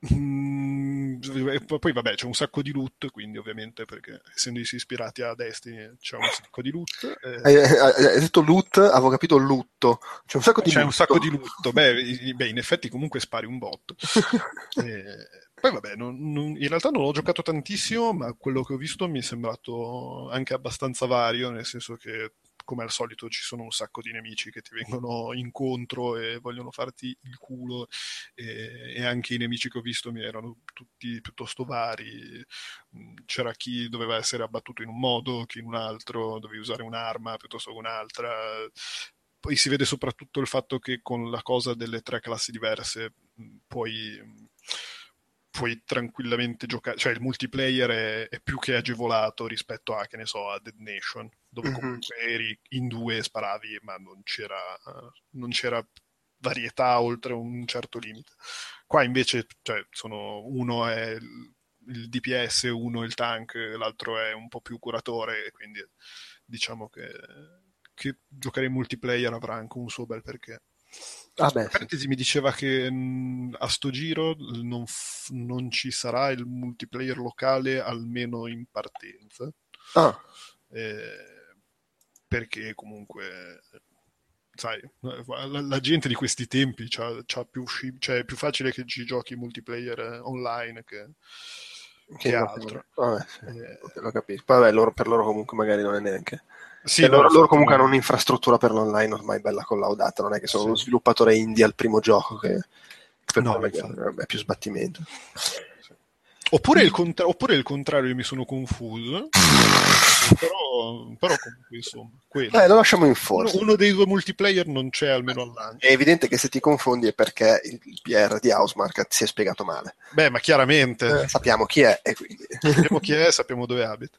e poi vabbè c'è un sacco di loot quindi ovviamente perché essendosi ispirati a Destiny c'è un sacco di loot eh, Hai, hai- hai detto loot, avevo capito lutto. C'è un sacco di c'è un lutto. sacco di lutto. Beh, beh, in effetti comunque spari un botto. Eh, poi vabbè, non- non- in realtà non ho giocato tantissimo, ma quello che ho visto mi è sembrato anche abbastanza vario, nel senso che come al solito ci sono un sacco di nemici che ti vengono incontro e vogliono farti il culo e, e anche i nemici che ho visto mi erano tutti piuttosto vari. Mm, C'era chi doveva essere abbattuto in un modo, chi in un altro, dovevi usare un'arma piuttosto che un'altra. Poi si vede soprattutto il fatto che con la cosa delle tre classi diverse mh, puoi, puoi tranquillamente giocare, cioè il multiplayer è, è più che agevolato rispetto a, che ne so, a Dead Nation, dove comunque eri in due e sparavi, ma non c'era, non c'era varietà oltre un certo limite. Qua invece, cioè, sono, uno è il, il DPS, uno il tank, l'altro è un po' più curatore, quindi diciamo che, che giocare in multiplayer avrà anche un suo bel perché. Ah, beh, sì. Parentesi mi diceva che mh, a sto giro non, f- non ci sarà il multiplayer locale almeno in partenza. Ah, eh, perché comunque sai, la, la gente di questi tempi c'ha, c'ha più sci- cioè è più facile che ci giochi multiplayer eh, online che, che altro. Vabbè, sì, Eh, lo capisco. Vabbè, loro- per loro comunque magari non è neanche. sì, Cioè, no, loro, loro comunque no. hanno un'infrastruttura per l'online ormai bella collaudata, non è che sono Sì. uno sviluppatore indie al primo gioco che per No, me è più sbattimento. Oppure il, contra- oppure il contrario, io mi sono confuso. però, però comunque insomma, quello. Eh, lo lasciamo in uno, forza. uno dei due multiplayer non c'è almeno al lancio. È evidente che se ti confondi è perché il il PR di Housemark si è spiegato male. Beh, ma chiaramente Eh, sappiamo chi è e quindi... sappiamo chi è, sappiamo dove abita.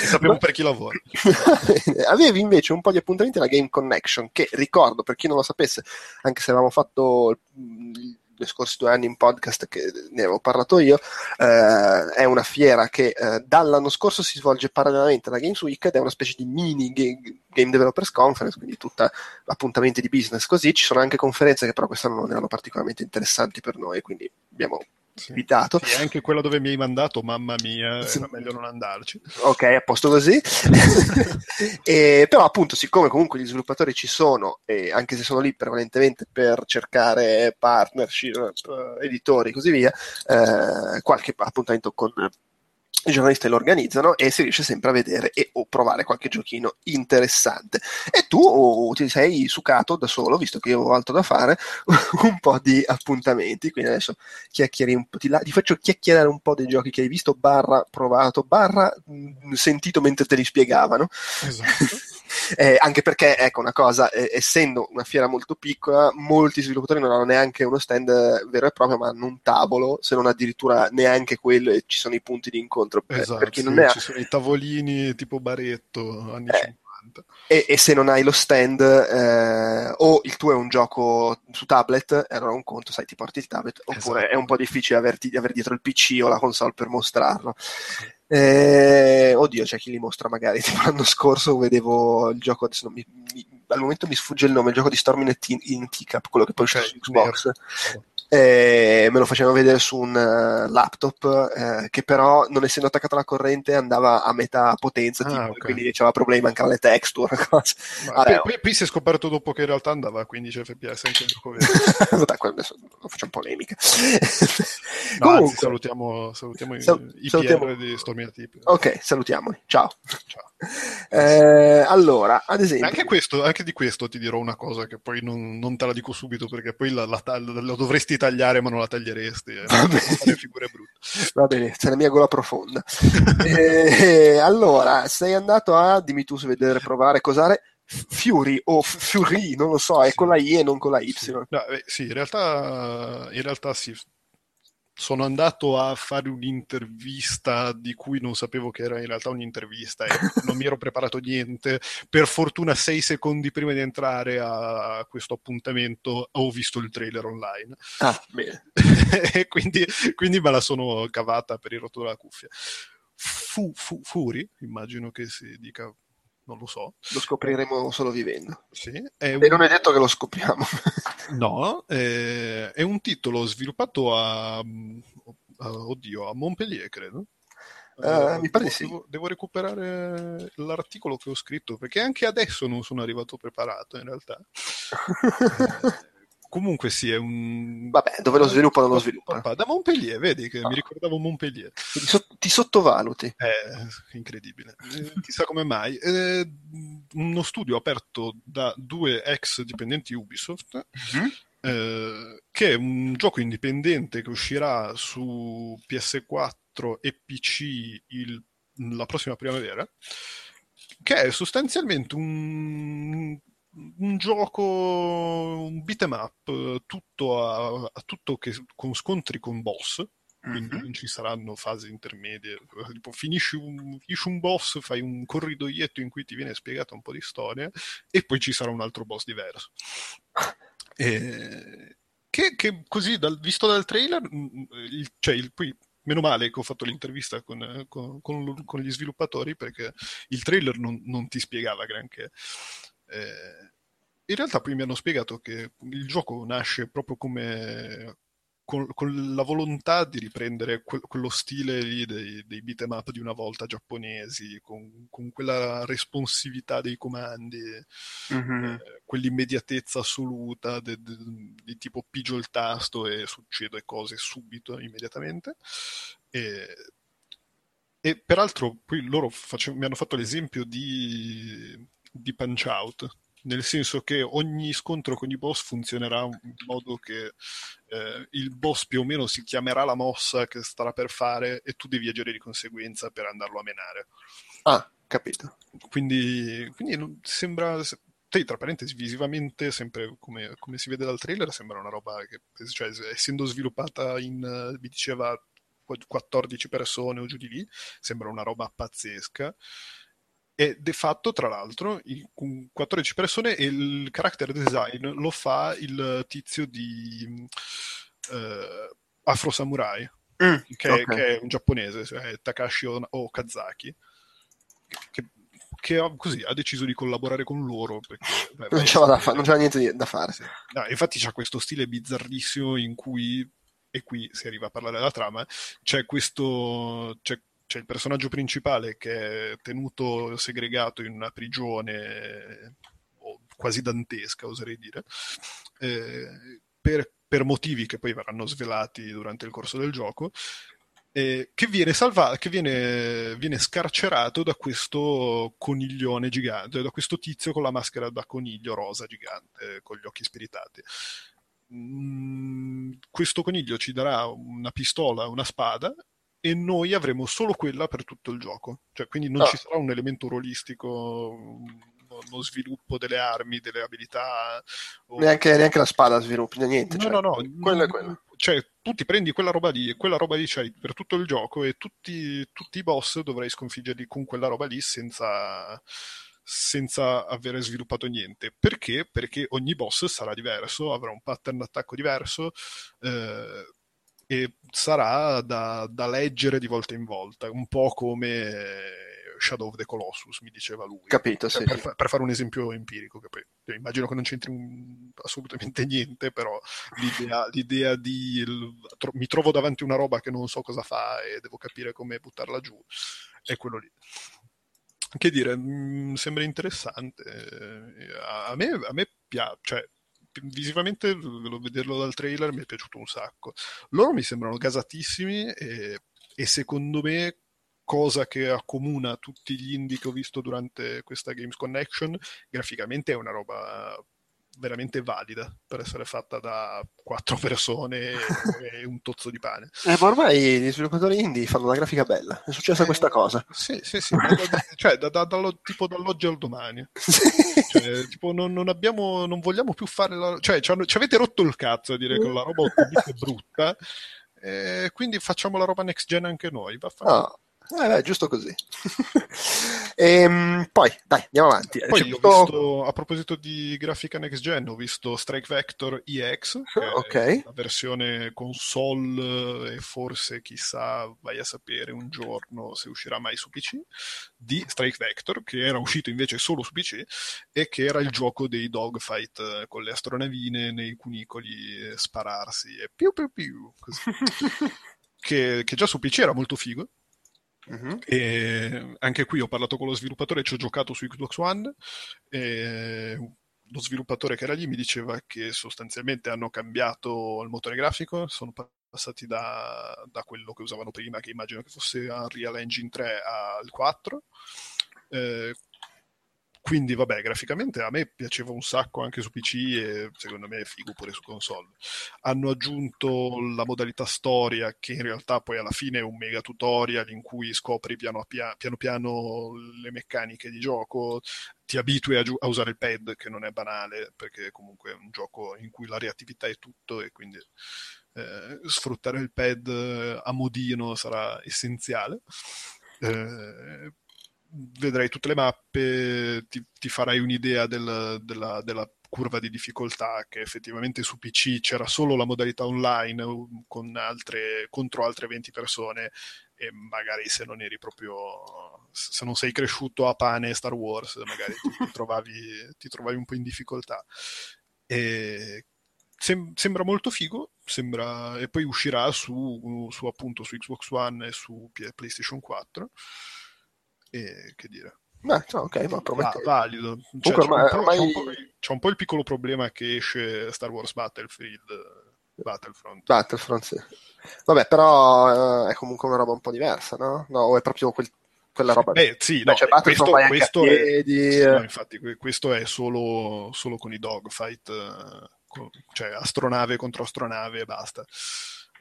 Sappiamo per chi lavora. Avevi invece un po' di appuntamenti alla Game Connection, che ricordo, per chi non lo sapesse, anche se avevamo fatto gli scorsi due anni in podcast che ne avevo parlato io, eh, è una fiera che eh, dall'anno scorso si svolge parallelamente alla Games Week ed è una specie di mini game, game Developers Conference, quindi tutta appuntamenti di business così. Ci sono anche conferenze che però quest'anno non erano particolarmente interessanti per noi, quindi abbiamo Sì. invitato. Sì, anche quella dove mi hai mandato, mamma mia, Sì. era meglio non andarci. Ok, a posto così. E, però appunto, siccome comunque gli sviluppatori ci sono, e anche se sono lì prevalentemente per cercare partnership, eh, editori e così via, eh, qualche appuntamento con i giornalisti lo organizzano e si riesce sempre a vedere e o provare qualche giochino interessante. E tu oh, ti sei sucato da solo, visto che io avevo altro da fare, un po' di appuntamenti. Quindi adesso chiacchieri un po', ti, la- ti faccio chiacchierare un po' dei giochi che hai visto, barra provato, barra mh, sentito mentre te li spiegavano. Esatto. Eh, anche perché, ecco, una cosa, eh, essendo una fiera molto piccola, molti sviluppatori non hanno neanche uno stand eh, vero e proprio, ma hanno un tavolo, se non addirittura neanche quello, e ci sono i punti di incontro. Per- Esatto, per chi sì, non ne ha, ci sono i tavolini tipo baretto anni Eh. 50. e, e se non hai lo stand, eh, o il tuo è un gioco su tablet, allora un conto, sai, ti porti il tablet, oppure Esatto. è un po' difficile averti, avere dietro il PC o la console per mostrarlo. Eh, oddio, c'è chi li mostra magari. Tipo l'anno scorso vedevo il gioco, adesso mi- mi- al momento mi sfugge il nome, il gioco di Storm in, in Teacup, quello che poi uscito su Xbox. nero. Eh, me lo facevano vedere su un eh, laptop eh, che però non essendo attaccato alla corrente andava a metà potenza, Ah, tipo, ok. e quindi c'aveva problemi, mancavano le texture, cose. Vabbè, poi, poi- si è scoperto dopo che in realtà andava a 15 fps anche il gioco adesso non facciamo polemiche. No, anzi, Comunque, salutiamo, salutiamo i, Sal- i salutiamo- PR di Stormy Tip. ok, salutiamoli. Ciao. Ciao. Eh, allora, ad esempio, Anche, questo, anche di questo ti dirò una cosa che poi non, non te la dico subito perché poi la, la, la dovresti tagliare ma non la taglieresti. eh. Va bene. Figure brutte. Va bene, c'è la mia gola profonda. Eh, allora, sei andato a, dimmi tu se vedere, provare, cosare, Fury o F- Fury, non lo so, è Sì. con la I e non con la Y. Sì, No, eh, sì, in realtà, in realtà sì. Sono andato a fare un'intervista di cui non sapevo che era in realtà un'intervista e non mi ero preparato niente. Per fortuna, sei secondi prima di entrare a questo appuntamento ho visto il trailer online Ah, bene. e quindi, quindi me la sono cavata per il rotto della cuffia. Fu, fu- Furi, immagino che si dica, non lo so. Lo scopriremo solo vivendo. Sì, è E non è detto che lo scopriamo. No, eh, è un titolo sviluppato a, a- oddio, a Montpellier, credo. Eh, mi pare di devo, sì. devo- devo recuperare l'articolo che ho scritto perché anche adesso non sono arrivato preparato in realtà. Eh, comunque sì, è un... Vabbè, dove lo sviluppano, lo sviluppano. Da Montpellier, vedi che Ah. mi ricordavo Montpellier. Quindi so- ti sottovaluti. È incredibile. Eh, chissà come mai. Eh, uno studio aperto da due ex dipendenti Ubisoft, eh, che è un gioco indipendente che uscirà su PS4 e PC il- la prossima primavera, che è sostanzialmente un, un gioco, un beat'em up, eh, tutto, a, a tutto che, con scontri con boss, quindi Mhm. non ci saranno fasi intermedie. Tipo, finisci un, finisci un boss, fai un corridoietto in cui ti viene spiegata un po' di storia, e poi ci sarà un altro boss diverso. E- che, che così, dal- visto dal trailer, mm, il- cioè, il- poi meno male che ho fatto l'intervista con, eh, con- con con gli sviluppatori perché il trailer non, non ti spiegava granché. Eh, in realtà poi mi hanno spiegato che il gioco nasce proprio come con, con la volontà di riprendere que- quello stile lì dei, dei beat'em up di una volta giapponesi, con, con quella responsività dei comandi, Mhm. eh, quell'immediatezza assoluta de- de- di tipo pigio il tasto e succede cose subito, immediatamente. E, e peraltro poi loro face- mi hanno fatto l'esempio di, di Punch Out, nel senso che ogni scontro con i boss funzionerà in modo che eh, il boss più o meno si chiamerà la mossa che starà per fare e tu devi agire di conseguenza per andarlo a menare. Ah, capito. Quindi, quindi sembra, te, tra parentesi, visivamente, sempre come, come si vede dal trailer, sembra una roba che, cioè, essendo sviluppata in, eh, mi diceva, 14 persone o giù di lì, sembra una roba pazzesca. E de fatto, tra l'altro, con 14 persone e il character design lo fa il tizio di eh, Afro Samurai, Mm, che, ok. che è un giapponese, cioè Takashi O- Okazaki, che, che ha, così, ha deciso di collaborare con loro. Perché, beh, Non c'era, fa- niente di- da fare. sì. No, infatti c'ha questo stile bizzarrissimo in cui, e qui si arriva a parlare della trama, c'è questo, c'è, c'è il personaggio principale che è tenuto segregato in una prigione o quasi dantesca, oserei dire, eh, per, per motivi che poi verranno svelati durante il corso del gioco, eh, che viene salvato, che viene, viene scarcerato da questo coniglione gigante, da questo tizio con la maschera da coniglio rosa gigante, con gli occhi spiritati. Mm, questo coniglio ci darà una pistola, una spada, e noi avremo solo quella per tutto il gioco. Cioè, quindi non Ah. ci sarà un elemento ruolistico, uno sviluppo delle armi, delle abilità. o- Neanche, neanche la spada sviluppi, niente. No, cioè, no, no, Quello è quello. Cioè, tu ti prendi quella roba lì e quella roba lì c'hai per tutto il gioco e tutti, tutti i boss dovrai sconfiggerli con quella roba lì senza, senza avere sviluppato niente. Perché? Perché ogni boss sarà diverso, avrà un pattern d'attacco diverso eh, e sarà da, da leggere di volta in volta, un po' come Shadow of the Colossus, mi diceva lui. Capito, Cioè, sì. per, fa- per fare un esempio empirico, poi io immagino che non c'entri un- assolutamente niente, però l'idea, l'idea di il- tro- mi trovo davanti a una roba che non so cosa fa e devo capire come buttarla giù, è quello lì. Che dire, mh, sembra interessante. eh, A, a me, a me piace, cioè, visivamente, vederlo dal trailer mi è piaciuto un sacco. Loro mi sembrano gasatissimi e, e secondo me cosa che accomuna tutti gli indie che ho visto durante questa Games Connection, graficamente è una roba veramente valida per essere fatta da quattro persone e, un tozzo di pane. Eh, ma ormai gli sviluppatori indie fanno una grafica bella. È successa questa cosa. Sì, sì, sì, da- cioè da- da- dallo- tipo dall'oggi al domani. Cioè, tipo, non, non abbiamo, non vogliamo più fare la... Cioè, ci, hanno- ci avete rotto il cazzo a dire che la roba 8-bit è brutta, eh, quindi facciamo la roba next gen anche noi. vaffanculo. No. Eh, beh, giusto così. Ehm, poi, dai, andiamo avanti. Poi C'è ho tutto- visto, a proposito di grafica next gen, ho visto Strike Vector EX, che Ok. è la versione console e forse chissà, vai a sapere un giorno se uscirà mai su PC, di Strike Vector, che era uscito invece solo su PC e che era il gioco dei dogfight eh, con le astronavine nei cunicoli eh, spararsi e più più più, così. che, che già su PC era molto figo. E anche qui ho parlato con lo sviluppatore, ci ho giocato su Xbox One. Lo sviluppatore che era lì mi diceva che sostanzialmente hanno cambiato il motore grafico, sono passati da, da quello che usavano prima, che immagino che fosse Unreal Engine 3 al 4. Eh, quindi, vabbè, graficamente a me piaceva un sacco anche su PC e secondo me è figo pure su console. Hanno aggiunto la modalità storia, che in realtà poi alla fine è un mega tutorial in cui scopri piano, a pia- piano piano le meccaniche di gioco, ti abitui a, giu- a usare il pad, che non è banale, perché comunque è un gioco in cui la reattività è tutto e quindi eh, sfruttare il pad eh, a modino sarà essenziale. Eh, vedrai tutte le mappe, ti, ti farai un'idea del- della, della curva di difficoltà che effettivamente su PC c'era solo la modalità online uh, con altre, contro altre 20 persone e magari se non eri proprio se non sei cresciuto a pane Star Wars magari ti, trovavi, ti trovavi un po' in difficoltà. E sem- sembra molto figo sembra, e poi uscirà su, su appunto su Xbox One e su PlayStation 4 e che dire Beh, no, ok, ma Va- promette. valido Cioè, Comunque, c'è, un ormai- po', ormai- c'è un po'- c'è un po' il piccolo problema che esce Star Wars Battlefield eh, Battlefront Battlefront, sì. Vabbè, però eh, è comunque una roba un po' diversa, no? No, o è proprio quel- quella roba. Beh, sì, no, cioè, questo, questo a è, piedi, sì, eh. no, infatti, que- questo è solo, solo con i dogfight, eh, co- cioè astronave contro astronave e basta.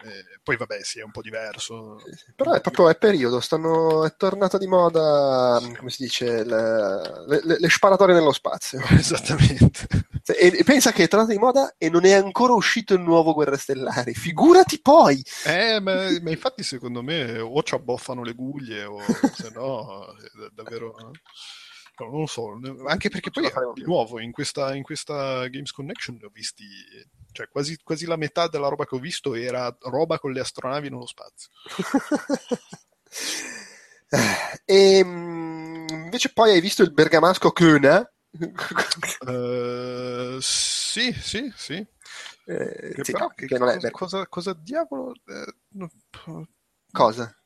Eh, poi vabbè, sì, è un po' diverso. Sì, sì. Però è proprio è periodo, stanno, è tornata di moda, come si dice, le, le, le- sparatorie nello spazio. Esattamente. E, e pensa che è tornata di moda e non è ancora uscito il nuovo Guerre Stellari. Figurati poi! Eh, ma, ma infatti secondo me o ci abboffano le guglie o se no è da- davvero... però non lo so, anche perché poi di nuovo in questa, in questa Games Connection ne ho visti, cioè quasi, quasi la metà della roba che ho visto era roba con le astronavi nello spazio. e mm, invece poi hai visto il bergamasco Köhne? uh, sì, sì, sì. Eh, che sì, però, che che non è cosa, cosa, cosa diavolo? eh, no, Cosa?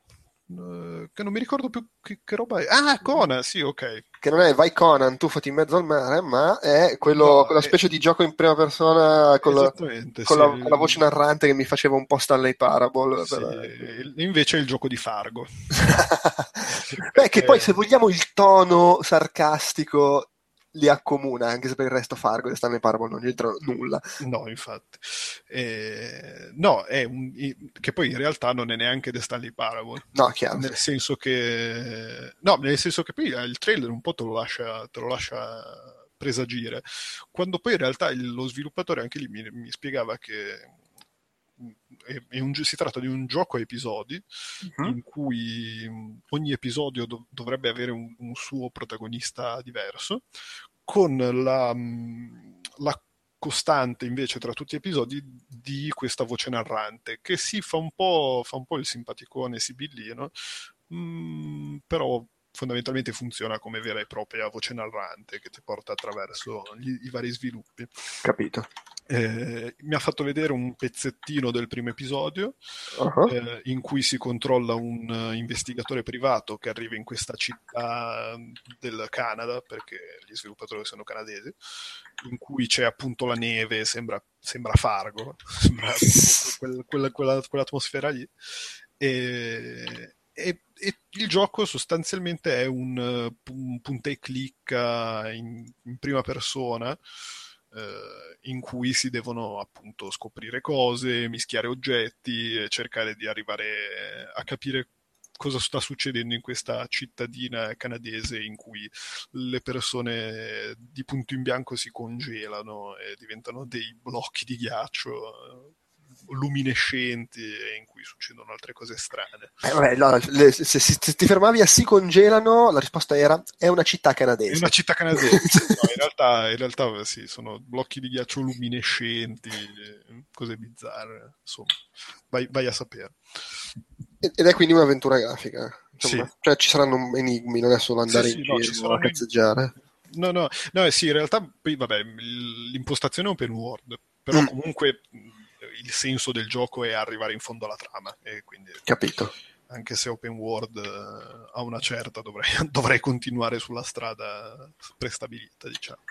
Eh, che non mi ricordo più che, che roba è. Ah, Conan, sì, ok. Che non è vai Conan, tuffati in mezzo al mare, ma è quello, No, quella è- specie di gioco in prima persona con, la, con sì. la- con la voce narrante che mi faceva un po' Stanley Parable. Sì, per- invece è il gioco di Fargo. Beh, che poi se vogliamo il tono sarcastico li accomuna, anche se per il resto Fargo e Stanley Parable non c'entrano nulla. No, infatti. Eh, no, è un, che poi in realtà non è neanche The Stanley Parable. No, chiaro. Nel senso che... No, nel senso che poi il trailer un po' te lo lascia, te lo lascia presagire. Quando poi in realtà lo sviluppatore anche lì mi, mi spiegava che è- è un si tratta di un gioco a episodi Mhm. in cui mh, ogni episodio dov- dovrebbe avere un, un suo protagonista diverso, con la, mh, la costante invece tra tutti gli episodi di questa voce narrante, che si fa un po', fa un po' il simpaticone sibillino, mh, però fondamentalmente funziona come vera e propria voce narrante che ti porta attraverso gli- i vari sviluppi. Capito. Eh, mi ha fatto vedere un pezzettino del primo episodio Uh-huh. eh, in cui si controlla un eh, investigatore privato che arriva in questa città del Canada, perché gli sviluppatori sono canadesi, in cui c'è appunto la neve, sembra, sembra Fargo, sembra quel- quella- quella- quell'atmosfera lì. E, e- e il gioco sostanzialmente è un, eh, un punta e clicca in, in prima persona eh, in cui si devono appunto scoprire cose, mischiare oggetti cercare di arrivare a capire cosa sta succedendo in questa cittadina canadese in cui le persone di punto in bianco si congelano e diventano dei blocchi di ghiaccio eh, luminescenti e in cui succedono altre cose strane. Eh, vabbè, no, le- se, se- ti fermavi a si congelano, la risposta era è una città È canadese. una città canadese, no, in realtà, in realtà sì, sono blocchi di ghiaccio luminescenti, eh, cose bizzarre, insomma, vai, vai a sapere. Ed è quindi un'avventura grafica. insomma. Sì. Cioè ci saranno enigmi, non è solo andare Sì, in sì, giro a cazzeggiare. No, no, no, eh, sì, in realtà poi vabbè, l'impostazione è open world, però Mm. comunque il senso del gioco è arrivare in fondo alla trama e quindi Capito. anche se open world eh, a una certa dovrei, dovrei continuare sulla strada prestabilita, diciamo.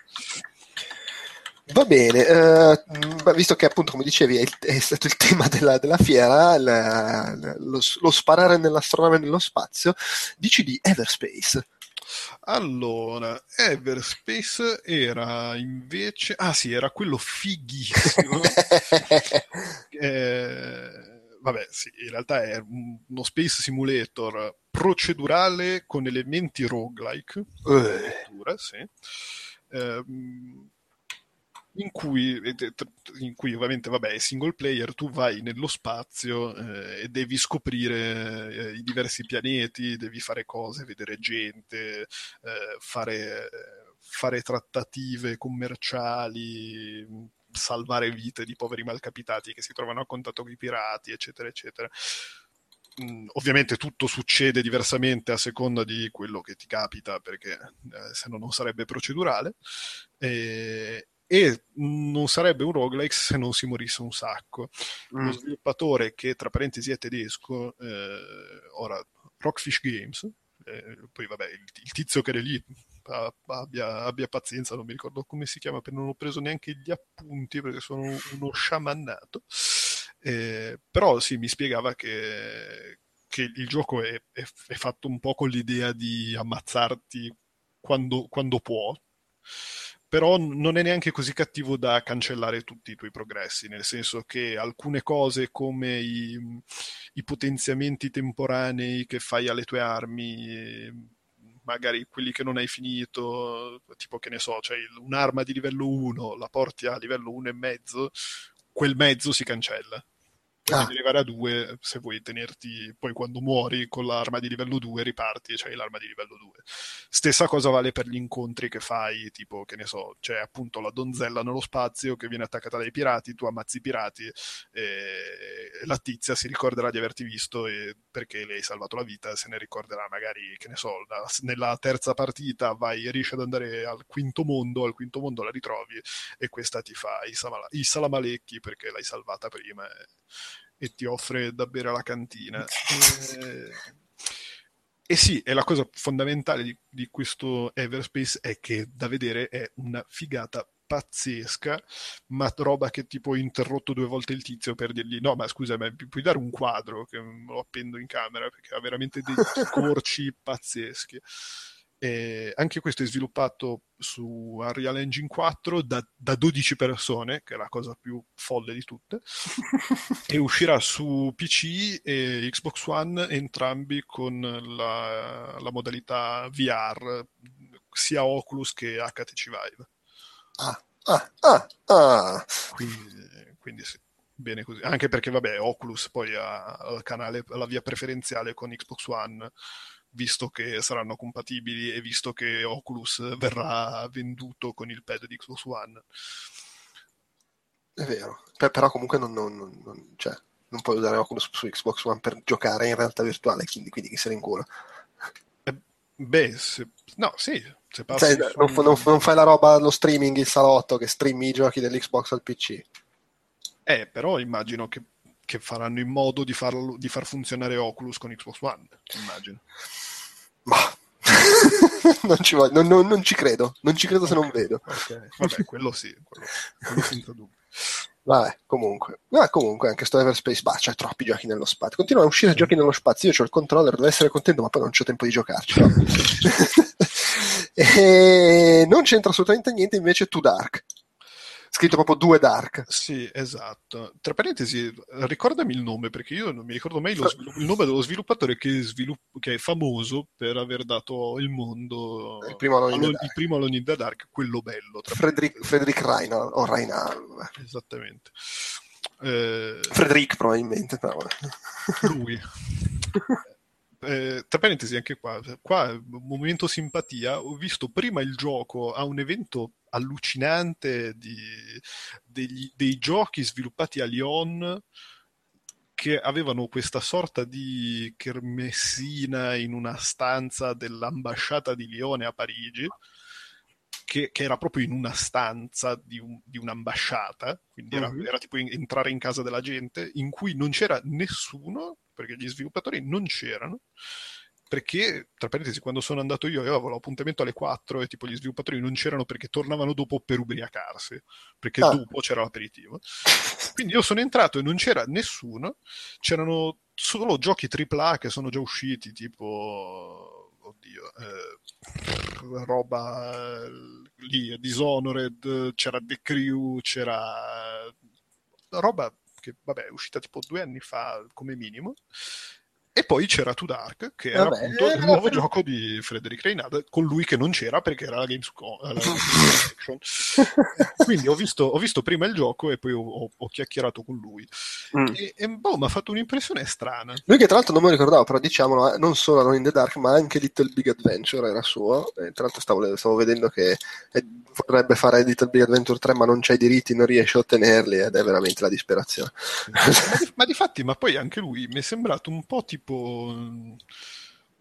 Va bene, eh, beh, visto che appunto come dicevi è, il- è stato il tema della, della fiera, la- la- lo, lo sparare nell'astronave nello spazio, dici di Everspace. Allora, Everspace era invece... Ah sì, era quello fighissimo. Eh, vabbè, sì, in realtà è un- uno space simulator procedurale con elementi roguelike, Eh, addirittura, sì. Ehm, in cui, in cui ovviamente vabbè, è single player, tu vai nello spazio eh, e devi scoprire eh, i diversi pianeti, devi fare cose, vedere gente, eh, fare, fare trattative commerciali, salvare vite di poveri malcapitati che si trovano a contatto con i pirati, eccetera, eccetera. Mm, ovviamente tutto succede diversamente a seconda di quello che ti capita, perché eh, se no non sarebbe procedurale. E, e non sarebbe un roguelike se non si morisse un sacco. mm, Lo sviluppatore, che tra parentesi è tedesco, eh, ora Rockfish Games, eh, poi vabbè, il, il tizio che era lì a- abbia, abbia pazienza, non mi ricordo come si chiama, perché non ho preso neanche gli appunti perché sono uno sciamannato. Eh, però sì, mi spiegava che, che il gioco è, è- è fatto un po' con l'idea di ammazzarti quando, quando può, però non è neanche così cattivo da cancellare tutti i tuoi progressi, nel senso che alcune cose come i, i potenziamenti temporanei che fai alle tue armi, eh, magari quelli che non hai finito, tipo che ne so, il- un'arma di livello 1, la porti a livello 1 e mezzo, quel mezzo si cancella. Ah. arrivare a 2 se vuoi tenerti, poi quando muori con l'arma di livello 2 riparti e c'hai l'arma di livello 2. Stessa cosa vale per gli incontri che fai, tipo, che ne so, c'è appunto la donzella nello spazio che viene attaccata dai pirati, tu ammazzi i pirati e la tizia si ricorderà di averti visto e perché le hai salvato la vita, se ne ricorderà magari, che ne so, la- nella terza partita vai, riesci ad andare al quinto mondo, al quinto mondo la ritrovi e questa ti fa i, samala- i salamalecchi perché l'hai salvata prima e, e ti offre da bere alla cantina. E, e sì, e la cosa fondamentale di, di questo Everspace è che da vedere è una figata pazzesca, ma roba che tipo ho interrotto due volte il tizio per dirgli no, ma scusa, ma pu- puoi dare un quadro che lo appendo in camera perché ha veramente dei scorci pazzeschi. E anche questo è sviluppato su Unreal Engine 4 da, da 12 persone, che è la cosa più folle di tutte, e uscirà su PC e Xbox One entrambi con la, la modalità VR, sia Oculus che HTC Vive. Ah, ah, ah, ah. Quindi, quindi sì, bene così. Anche perché, vabbè, Oculus poi ha il canale, la via preferenziale con Xbox One, visto che saranno compatibili e visto che Oculus verrà venduto con il pad di Xbox One. È vero. Per- però comunque non, non- non- cioè, non puoi usare Oculus su Xbox One per giocare in realtà virtuale, quindi, quindi chi se ne incula. Eh, Beh, se- no, sì, se Cioè, su- non, non non fai la roba, lo streaming, il salotto, che streami i giochi dell'Xbox al PC. Eh, però immagino che, che faranno in modo di, farlo, di far funzionare Oculus con Xbox One, immagino. Ma non, ci voglio- non- non- non ci credo, non ci credo se non vedo. Ok, vabbè, quello sì, quello, quello senza dubbio. Vabbè, comunque. Ma comunque anche sto Everspace, bah, c'è troppi giochi nello spazio. Continuano a uscire giochi nello spazio, io ho il controller, devo essere contento, ma poi non c'ho tempo di giocarci. no? e non c'entra assolutamente niente invece To Dark. Scritto proprio due Dark. Sì, esatto. Tra parentesi, ricordami il nome, perché io non mi ricordo mai lo il nome dello sviluppatore che, svilupp- che è famoso per aver dato il mondo Il primo Alone in the Dark. quello bello. Frederick, Frederick Reiner, o Reiner. Esattamente. Eh, Frederick probabilmente. però. lui. Eh, tra parentesi, anche qua, qua, momento simpatia, ho visto prima il gioco a un evento allucinante di, degli- dei giochi sviluppati a Lyon che avevano questa sorta di kermessina in una stanza dell'ambasciata di Lione a Parigi, che, che era proprio in una stanza di, un- di un'ambasciata, quindi era, Mhm. era tipo in- entrare in casa della gente, in cui non c'era nessuno, perché gli sviluppatori non c'erano, perché, tra parentesi, quando sono andato io avevo l'appuntamento alle 4 e tipo gli sviluppatori non c'erano perché tornavano dopo per ubriacarsi, perché Ah. dopo c'era l'aperitivo. Quindi io sono entrato e non c'era nessuno, c'erano solo giochi AAA che sono già usciti, tipo, oddio, eh, roba eh, lì, Dishonored, c'era The Crew, c'era roba che, vabbè, è uscita tipo due anni fa come minimo. E poi c'era To Dark, che era Vabbè, appunto il eh, nuovo però- gioco di Frederick Reynard, con lui che non c'era perché era la Gamescom. eh, la Gamescom Quindi ho visto, ho visto prima il gioco e poi ho, ho- ho chiacchierato con lui. Mm. E, e boh, mi ha fatto un'impressione strana. Lui che tra l'altro non me lo ricordavo, però diciamolo, eh, non solo Alone in the Dark, ma anche Little Big Adventure era suo. E tra l'altro stavo, stavo vedendo che eh, vorrebbe fare Little Big Adventure 3, ma non c'ha i diritti, non riesce a ottenerli ed è veramente la disperazione. ma, ma di fatti, ma poi anche lui mi è sembrato un po' tipo.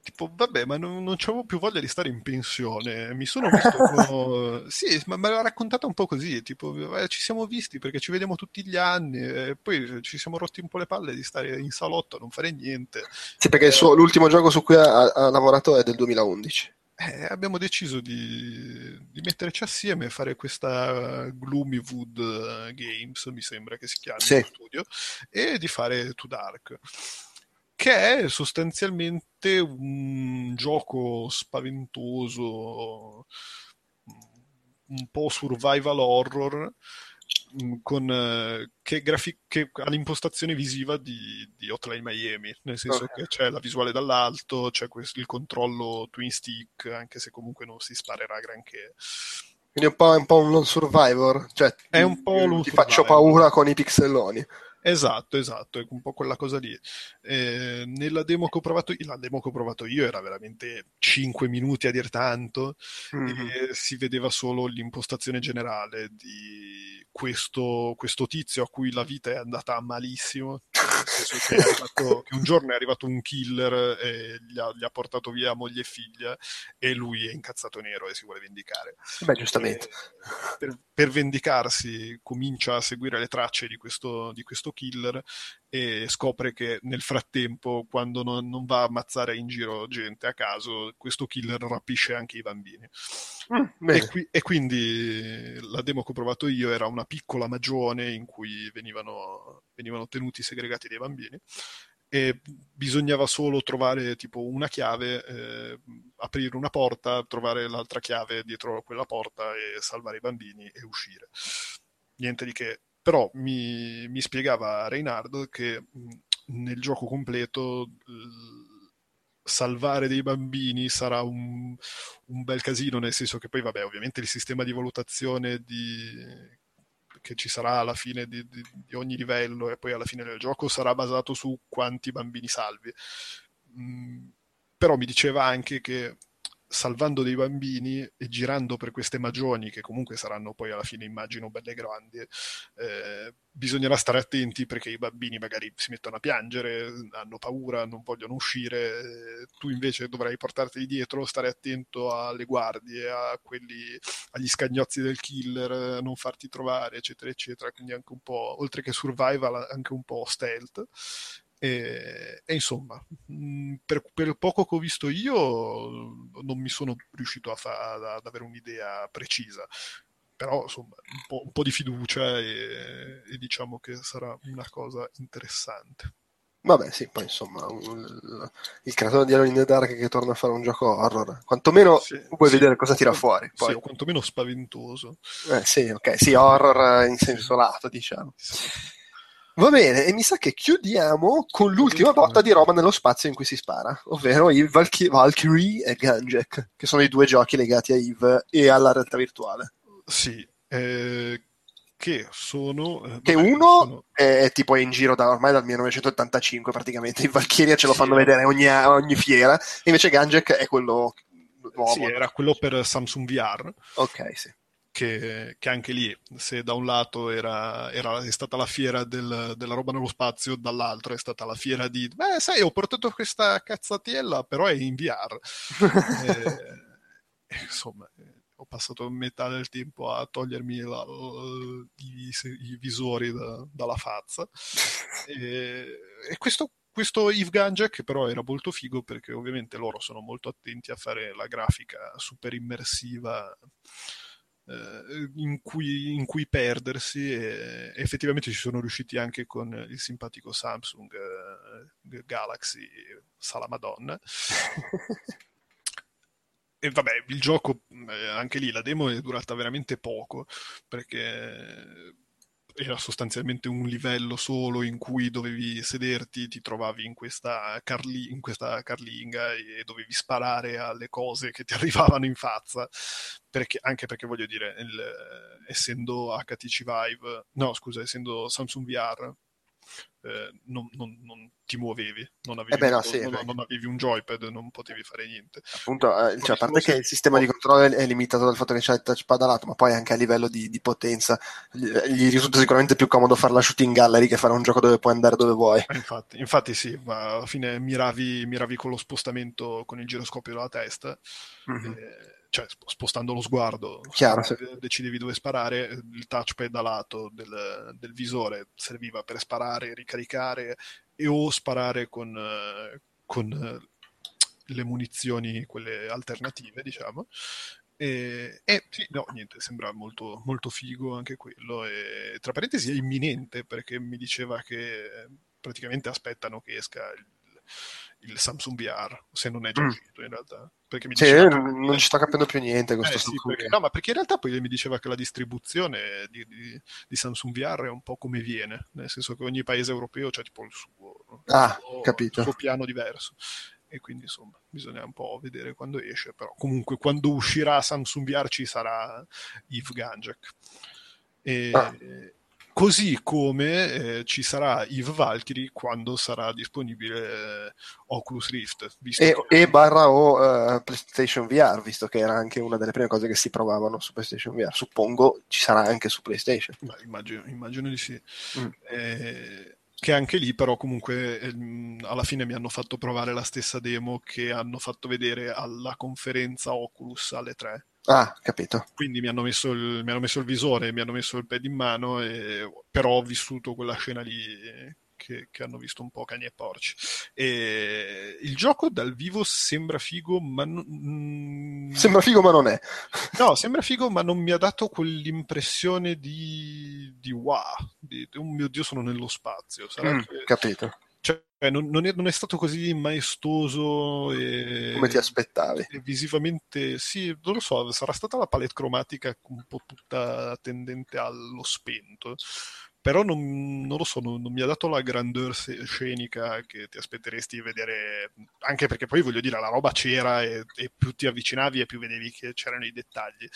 Tipo, vabbè, ma non, non c'avevo più voglia di stare in pensione. Mi sono visto con... Sì, ma me l'ha raccontata un po' così. Tipo, eh, ci siamo visti perché ci vediamo tutti gli anni. E poi ci siamo rotti un po' le palle di stare in salotto a non fare niente. Sì, perché il suo- l'ultimo gioco su cui ha, ha lavorato è del 2011. Eh, abbiamo deciso di, di metterci assieme e fare questa Gloomywood eh, Games, mi sembra che si chiami Sì. studio, e di fare To Dark, che è sostanzialmente un gioco spaventoso, un po' survival horror, mh, con, eh, che, grafi- che ha l'impostazione visiva di, di Hotline Miami, nel senso Ok. che c'è la visuale dall'alto, c'è questo- il controllo twin stick, anche se comunque non si sparerà granché. Quindi è un po', un, po' un non survivor, cioè È un po' ti, ti faccio paura con i pixelloni. Esatto, esatto, è un po' quella cosa lì. Eh, nella demo che ho provato, la demo che ho provato io era veramente 5 minuti a dir tanto Mhm. e si vedeva solo l'impostazione generale di questo, questo tizio a cui la vita è andata malissimo, che, arrivato- che un giorno è arrivato un killer e gli ha, gli ha portato via moglie e figlia e lui è incazzato nero e si vuole vendicare. Beh, giustamente. Per, per vendicarsi comincia a seguire le tracce di questo, di questo killer e scopre che nel frattempo, quando non, non va a ammazzare in giro gente a caso, questo killer rapisce anche i bambini. Mm. E, qui- e quindi la demo che ho provato io era una piccola magione in cui venivano, venivano tenuti segregati dei bambini e bisognava solo trovare tipo una chiave, eh, aprire una porta, trovare l'altra chiave dietro quella porta e salvare i bambini e uscire. Niente di che. Però mi, mi spiegava Reinhard che nel gioco completo salvare dei bambini sarà un, un bel casino, nel senso che poi, vabbè, ovviamente il sistema di valutazione di- che ci sarà alla fine di, di- di ogni livello e poi alla fine del gioco sarà basato su quanti bambini salvi. Mm, però mi diceva anche che salvando dei bambini e girando per queste magioni, che comunque saranno poi alla fine, immagino, belle grandi, eh, bisognerà stare attenti perché i bambini magari si mettono a piangere, hanno paura, non vogliono uscire, eh, tu invece dovrai portarti dietro, stare attento alle guardie, a quelli, agli scagnozzi del killer, non farti trovare, eccetera, eccetera. Quindi anche un po', oltre che survival, anche un po' stealth. E, e insomma, mh, per, per il poco che ho visto io, non mi sono riuscito a fa- ad, avere un'idea precisa. Però insomma, un po', un po' di fiducia e, e diciamo che sarà una cosa interessante. Vabbè, sì, poi insomma, un- il creatore di Alone in the Dark che torna a fare un gioco horror, quantomeno Sì, vuoi sì. vedere cosa tira fuori. Sì, Poi, o quantomeno spaventoso. eh, sì, ok, sì, horror in senso lato, diciamo. Va bene, e mi sa che chiudiamo con l'ultima botta di roba nello spazio in cui si spara, ovvero i Valky- Valkyrie e Gunjack, che sono i due giochi legati a Eve e alla realtà virtuale. Sì, eh, che sono... eh, Che vabbè, uno sono- è tipo in giro da ormai dal 1985 praticamente, in Valkyria ce lo Sì. fanno vedere ogni, ogni fiera, invece Gunjack è quello nuovo. Sì, era quello per Samsung VR. Ok, sì. Che, che anche lì, se da un lato era, era- è stata la fiera del- della roba nello spazio, dall'altro è stata la fiera di, beh, sai, ho portato questa cazzatiella, però è in VR. Eh, insomma, eh, ho passato metà del tempo a togliermi la- i, i visori da- dalla faccia. E, e questo, questo Yves Ganjek però era molto figo perché ovviamente loro sono molto attenti a fare la grafica super immersiva eh, in, cui, in cui perdersi e effettivamente ci sono riusciti anche con il simpatico Samsung eh, Galaxy Sala Madonna. E vabbè, il gioco, eh, anche lì la demo è durata veramente poco perché era sostanzialmente un livello solo in cui dovevi sederti, ti trovavi in questa, carli- in questa carlinga e dovevi sparare alle cose che ti arrivavano in faccia, perché- anche perché voglio dire, il- essendo HTC Vive, no scusa, essendo Samsung VR, eh, non, non- non ti muovevi, non avevi, Eh beh, no, un- sì, non- avevi un joypad, non potevi fare niente. Appunto, eh, cioè, a parte che il sistema di controllo è limitato dal fatto che c'è il touchpad lato, ma poi anche a livello di, di potenza gli, risulta sicuramente più comodo fare la shooting gallery che fare un gioco dove puoi andare dove vuoi. Eh, Infatti, infatti sì, ma alla fine miravi, miravi con lo spostamento con il giroscopio della testa, Mhm. eh, cioè sp- spostando lo sguardo, Chiaro, sparavi, decidevi dove sparare, il touchpad a lato del, del visore serviva per sparare, ricaricare e o sparare con, eh, con eh, le munizioni, quelle alternative, diciamo. E, e sì, no, niente, sembra molto, molto figo anche quello. E, tra parentesi è imminente perché mi diceva che praticamente aspettano che esca il, il Samsung VR, se non è già Mm. uscito in realtà. Perché mi Sì, diceva non ci sto capendo più niente con eh, questo sì, perché- no, ma perché in realtà poi mi diceva che la distribuzione di, di- di Samsung VR è un po' come viene, nel senso che ogni paese europeo c'ha tipo il suo, Ah, il suo- capito. il suo piano diverso. E quindi insomma bisogna un po' vedere quando esce, però comunque quando uscirà Samsung VR ci sarà Yves Ganjak. E, Ah. Così come eh, ci sarà Eve Valkyrie quando sarà disponibile eh, Oculus Rift. E, che- e barra o eh, PlayStation VR, visto che era anche una delle prime cose che si provavano su PlayStation VR. Suppongo ci sarà anche su PlayStation. Beh, immagino, immagino di sì. Mm. Eh, che anche lì però comunque ehm, alla fine mi hanno fatto provare la stessa demo che hanno fatto vedere alla conferenza Oculus alle 3. Ah, capito. Quindi mi hanno messo il, mi hanno messo il visore, mi hanno messo il pad in mano, e, però ho vissuto quella scena lì che, che hanno visto un po' cani e porci. E il gioco dal vivo sembra figo, ma non, mm, Sembra figo, ma non è. no, sembra figo, ma non mi ha dato quell'impressione di, di wow, di, di, oh mio Dio, sono nello spazio. Sarà Mm, che- capito. Cioè, non, non è, non è stato così maestoso e, Come ti aspettavi. e visivamente, sì, non lo so, sarà stata la palette cromatica un po' tutta tendente allo spento. Però non, non lo so, non, mi ha dato la grandeur scenica che ti aspetteresti di vedere, anche perché poi voglio dire, la roba c'era e, e più ti avvicinavi e più vedevi che c'erano i dettagli.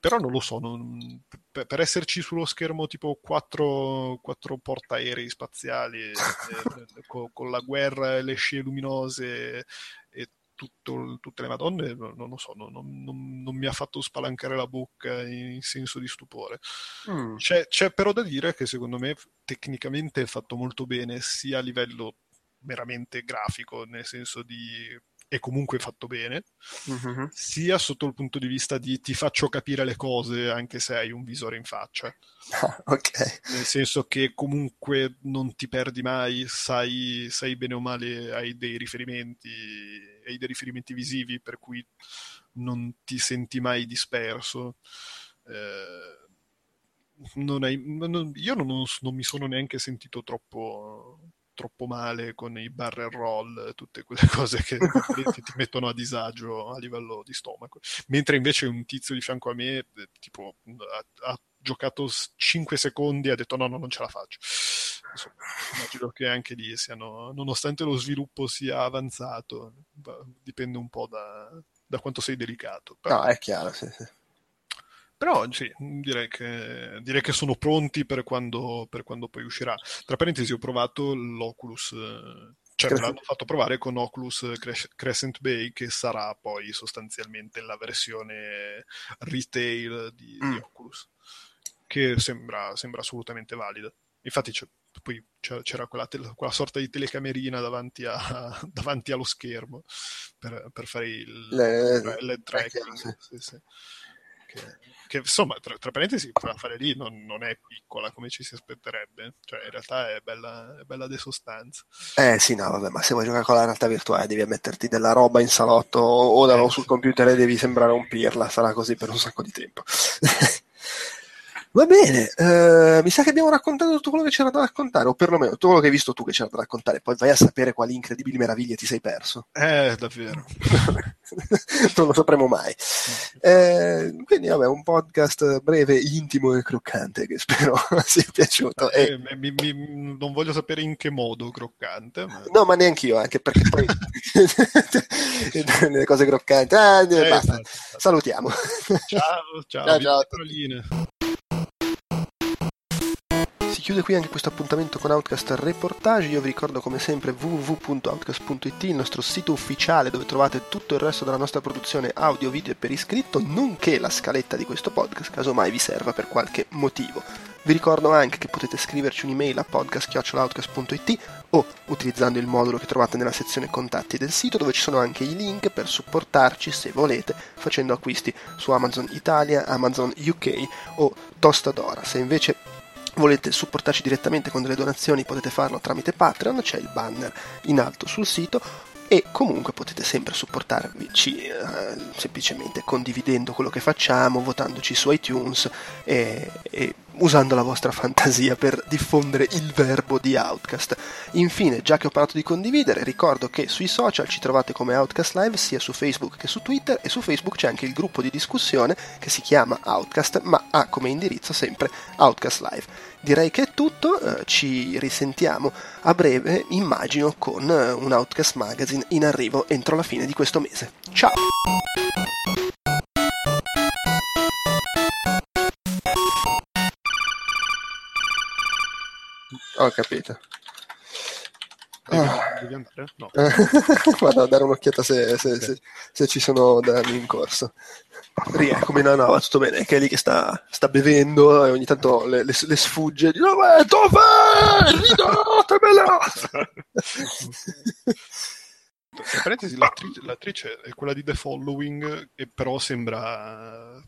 Però non lo so, non- per, per esserci sullo schermo tipo quattro, quattro portaerei spaziali eh, eh, co- con, la guerra e le scie luminose e tutto- tutte le madonne, no- non lo so, non, non- non- non mi ha fatto spalancare la bocca in senso di stupore. Mm. C'è, c'è però da dire che secondo me tecnicamente è fatto molto bene, sia a livello meramente grafico, nel senso di è comunque fatto bene, Mhm. sia sotto il punto di vista di ti faccio capire le cose anche se hai un visore in faccia. Ah, ok. Nel senso che comunque non ti perdi mai, sai, sai bene o male, hai dei riferimenti, hai dei riferimenti visivi per cui non ti senti mai disperso. Eh, non hai- non- io non, non mi sono neanche sentito troppo, troppo male con i barrel roll, tutte quelle cose che ti, mettono a disagio a livello di stomaco. Mentre invece un tizio di fianco a me, eh, tipo, ha, ha giocato 5 secondi e ha detto no, no, non ce la faccio. Insomma, immagino che anche lì siano, nonostante lo sviluppo sia avanzato, va- dipende un po' da, da quanto sei delicato. Però, No, è chiaro, sì, sì. Però sì, direi che, direi che sono pronti per quando, per quando poi uscirà. Tra parentesi, ho provato l'Oculus, eh, cioè me l'hanno fatto provare con Oculus Cres- Crescent Bay, che sarà poi sostanzialmente la versione retail di, di Mm. Oculus, che sembra, sembra assolutamente valida. Infatti c'è- poi c'era, quella, tele- quella sorta di telecamerina davanti, a- davanti allo schermo per, per fare il Le- LED è tracking. sì, sì. Che, che, insomma, tra, tra parentesi, quella fare lì non, non è piccola come ci si aspetterebbe, cioè in realtà è bella, è bella de sostanza. Eh sì, no, vabbè, ma se vuoi giocare con la realtà virtuale devi metterti della roba in salotto o da- Eh, sul computer e devi sembrare un pirla, sarà così per un sacco di tempo. Va bene, eh, mi sa che abbiamo raccontato tutto quello che c'era da raccontare, o perlomeno tutto quello che hai visto tu che c'era da raccontare, poi vai a sapere quali incredibili meraviglie ti sei perso. Eh, davvero. non lo sapremo mai. Eh, quindi, vabbè, un podcast breve, intimo e croccante che spero sia piaciuto. E- Eh, mi- mi- non voglio sapere in che modo croccante, ma... No, ma neanche io, anche perché poi le cose croccanti. Ah, Eh, basta. infatti, infatti. Salutiamo. Ciao, ciao, ciao chiude qui anche questo appuntamento con Outcast Reportage. Io vi ricordo come sempre www.outcast.it, il nostro sito ufficiale dove trovate tutto il resto della nostra produzione audio, video e per iscritto, nonché la scaletta di questo podcast, casomai vi serva per qualche motivo. Vi ricordo anche che potete scriverci un'email a podcast.outcast.it o utilizzando il modulo che trovate nella sezione contatti del sito dove ci sono anche i link per supportarci se volete facendo acquisti su Amazon Italia, Amazon UK o Tostadora. Se invece volete supportarci direttamente con delle donazioni potete farlo tramite Patreon, c'è il banner in alto sul sito e comunque potete sempre supportarci eh, semplicemente condividendo quello che facciamo, votandoci su iTunes e, e usando la vostra fantasia per diffondere il verbo di Outcast. Infine, già che ho parlato di condividere, ricordo che sui social ci trovate come Outcast Live sia su Facebook che su Twitter e su Facebook c'è anche il gruppo di discussione che si chiama Outcast ma ha come indirizzo sempre Outcast Live. Direi che è tutto, eh, ci risentiamo a breve, immagino, con eh, un Outcast Magazine in arrivo entro la fine di questo mese. Ciao! Ho capito. Devi, Ah. No. Vado a dare un'occhiata se, se- se- se ci sono danni in corso. Rieccomi, no, no, va tutto bene. Che è lì che sta, sta bevendo e ogni tanto le, le- le sfugge. Dice, "Dov'è? Dov'è? Ridatemela! Tra parentesi, l'attrice, l'attrice è quella di The Following, e però sembra.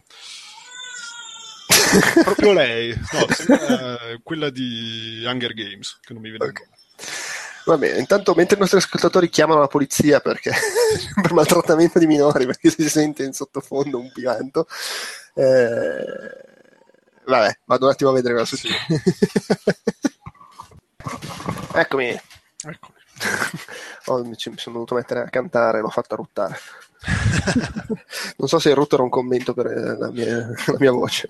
Proprio lei, no, sembra quella di Hunger Games, che non mi viene il Ok. nome. Va bene, intanto mentre i nostri ascoltatori chiamano la polizia perché, per maltrattamento di minori, perché si sente in sottofondo un pianto, eh, vabbè, vado un attimo a vedere cosa succede. Eccomi, Ecco. Oh, mi, sono dovuto mettere a cantare, l'ho fatta ruttare. non so se il rutto era un commento per eh, la mia, la mia voce.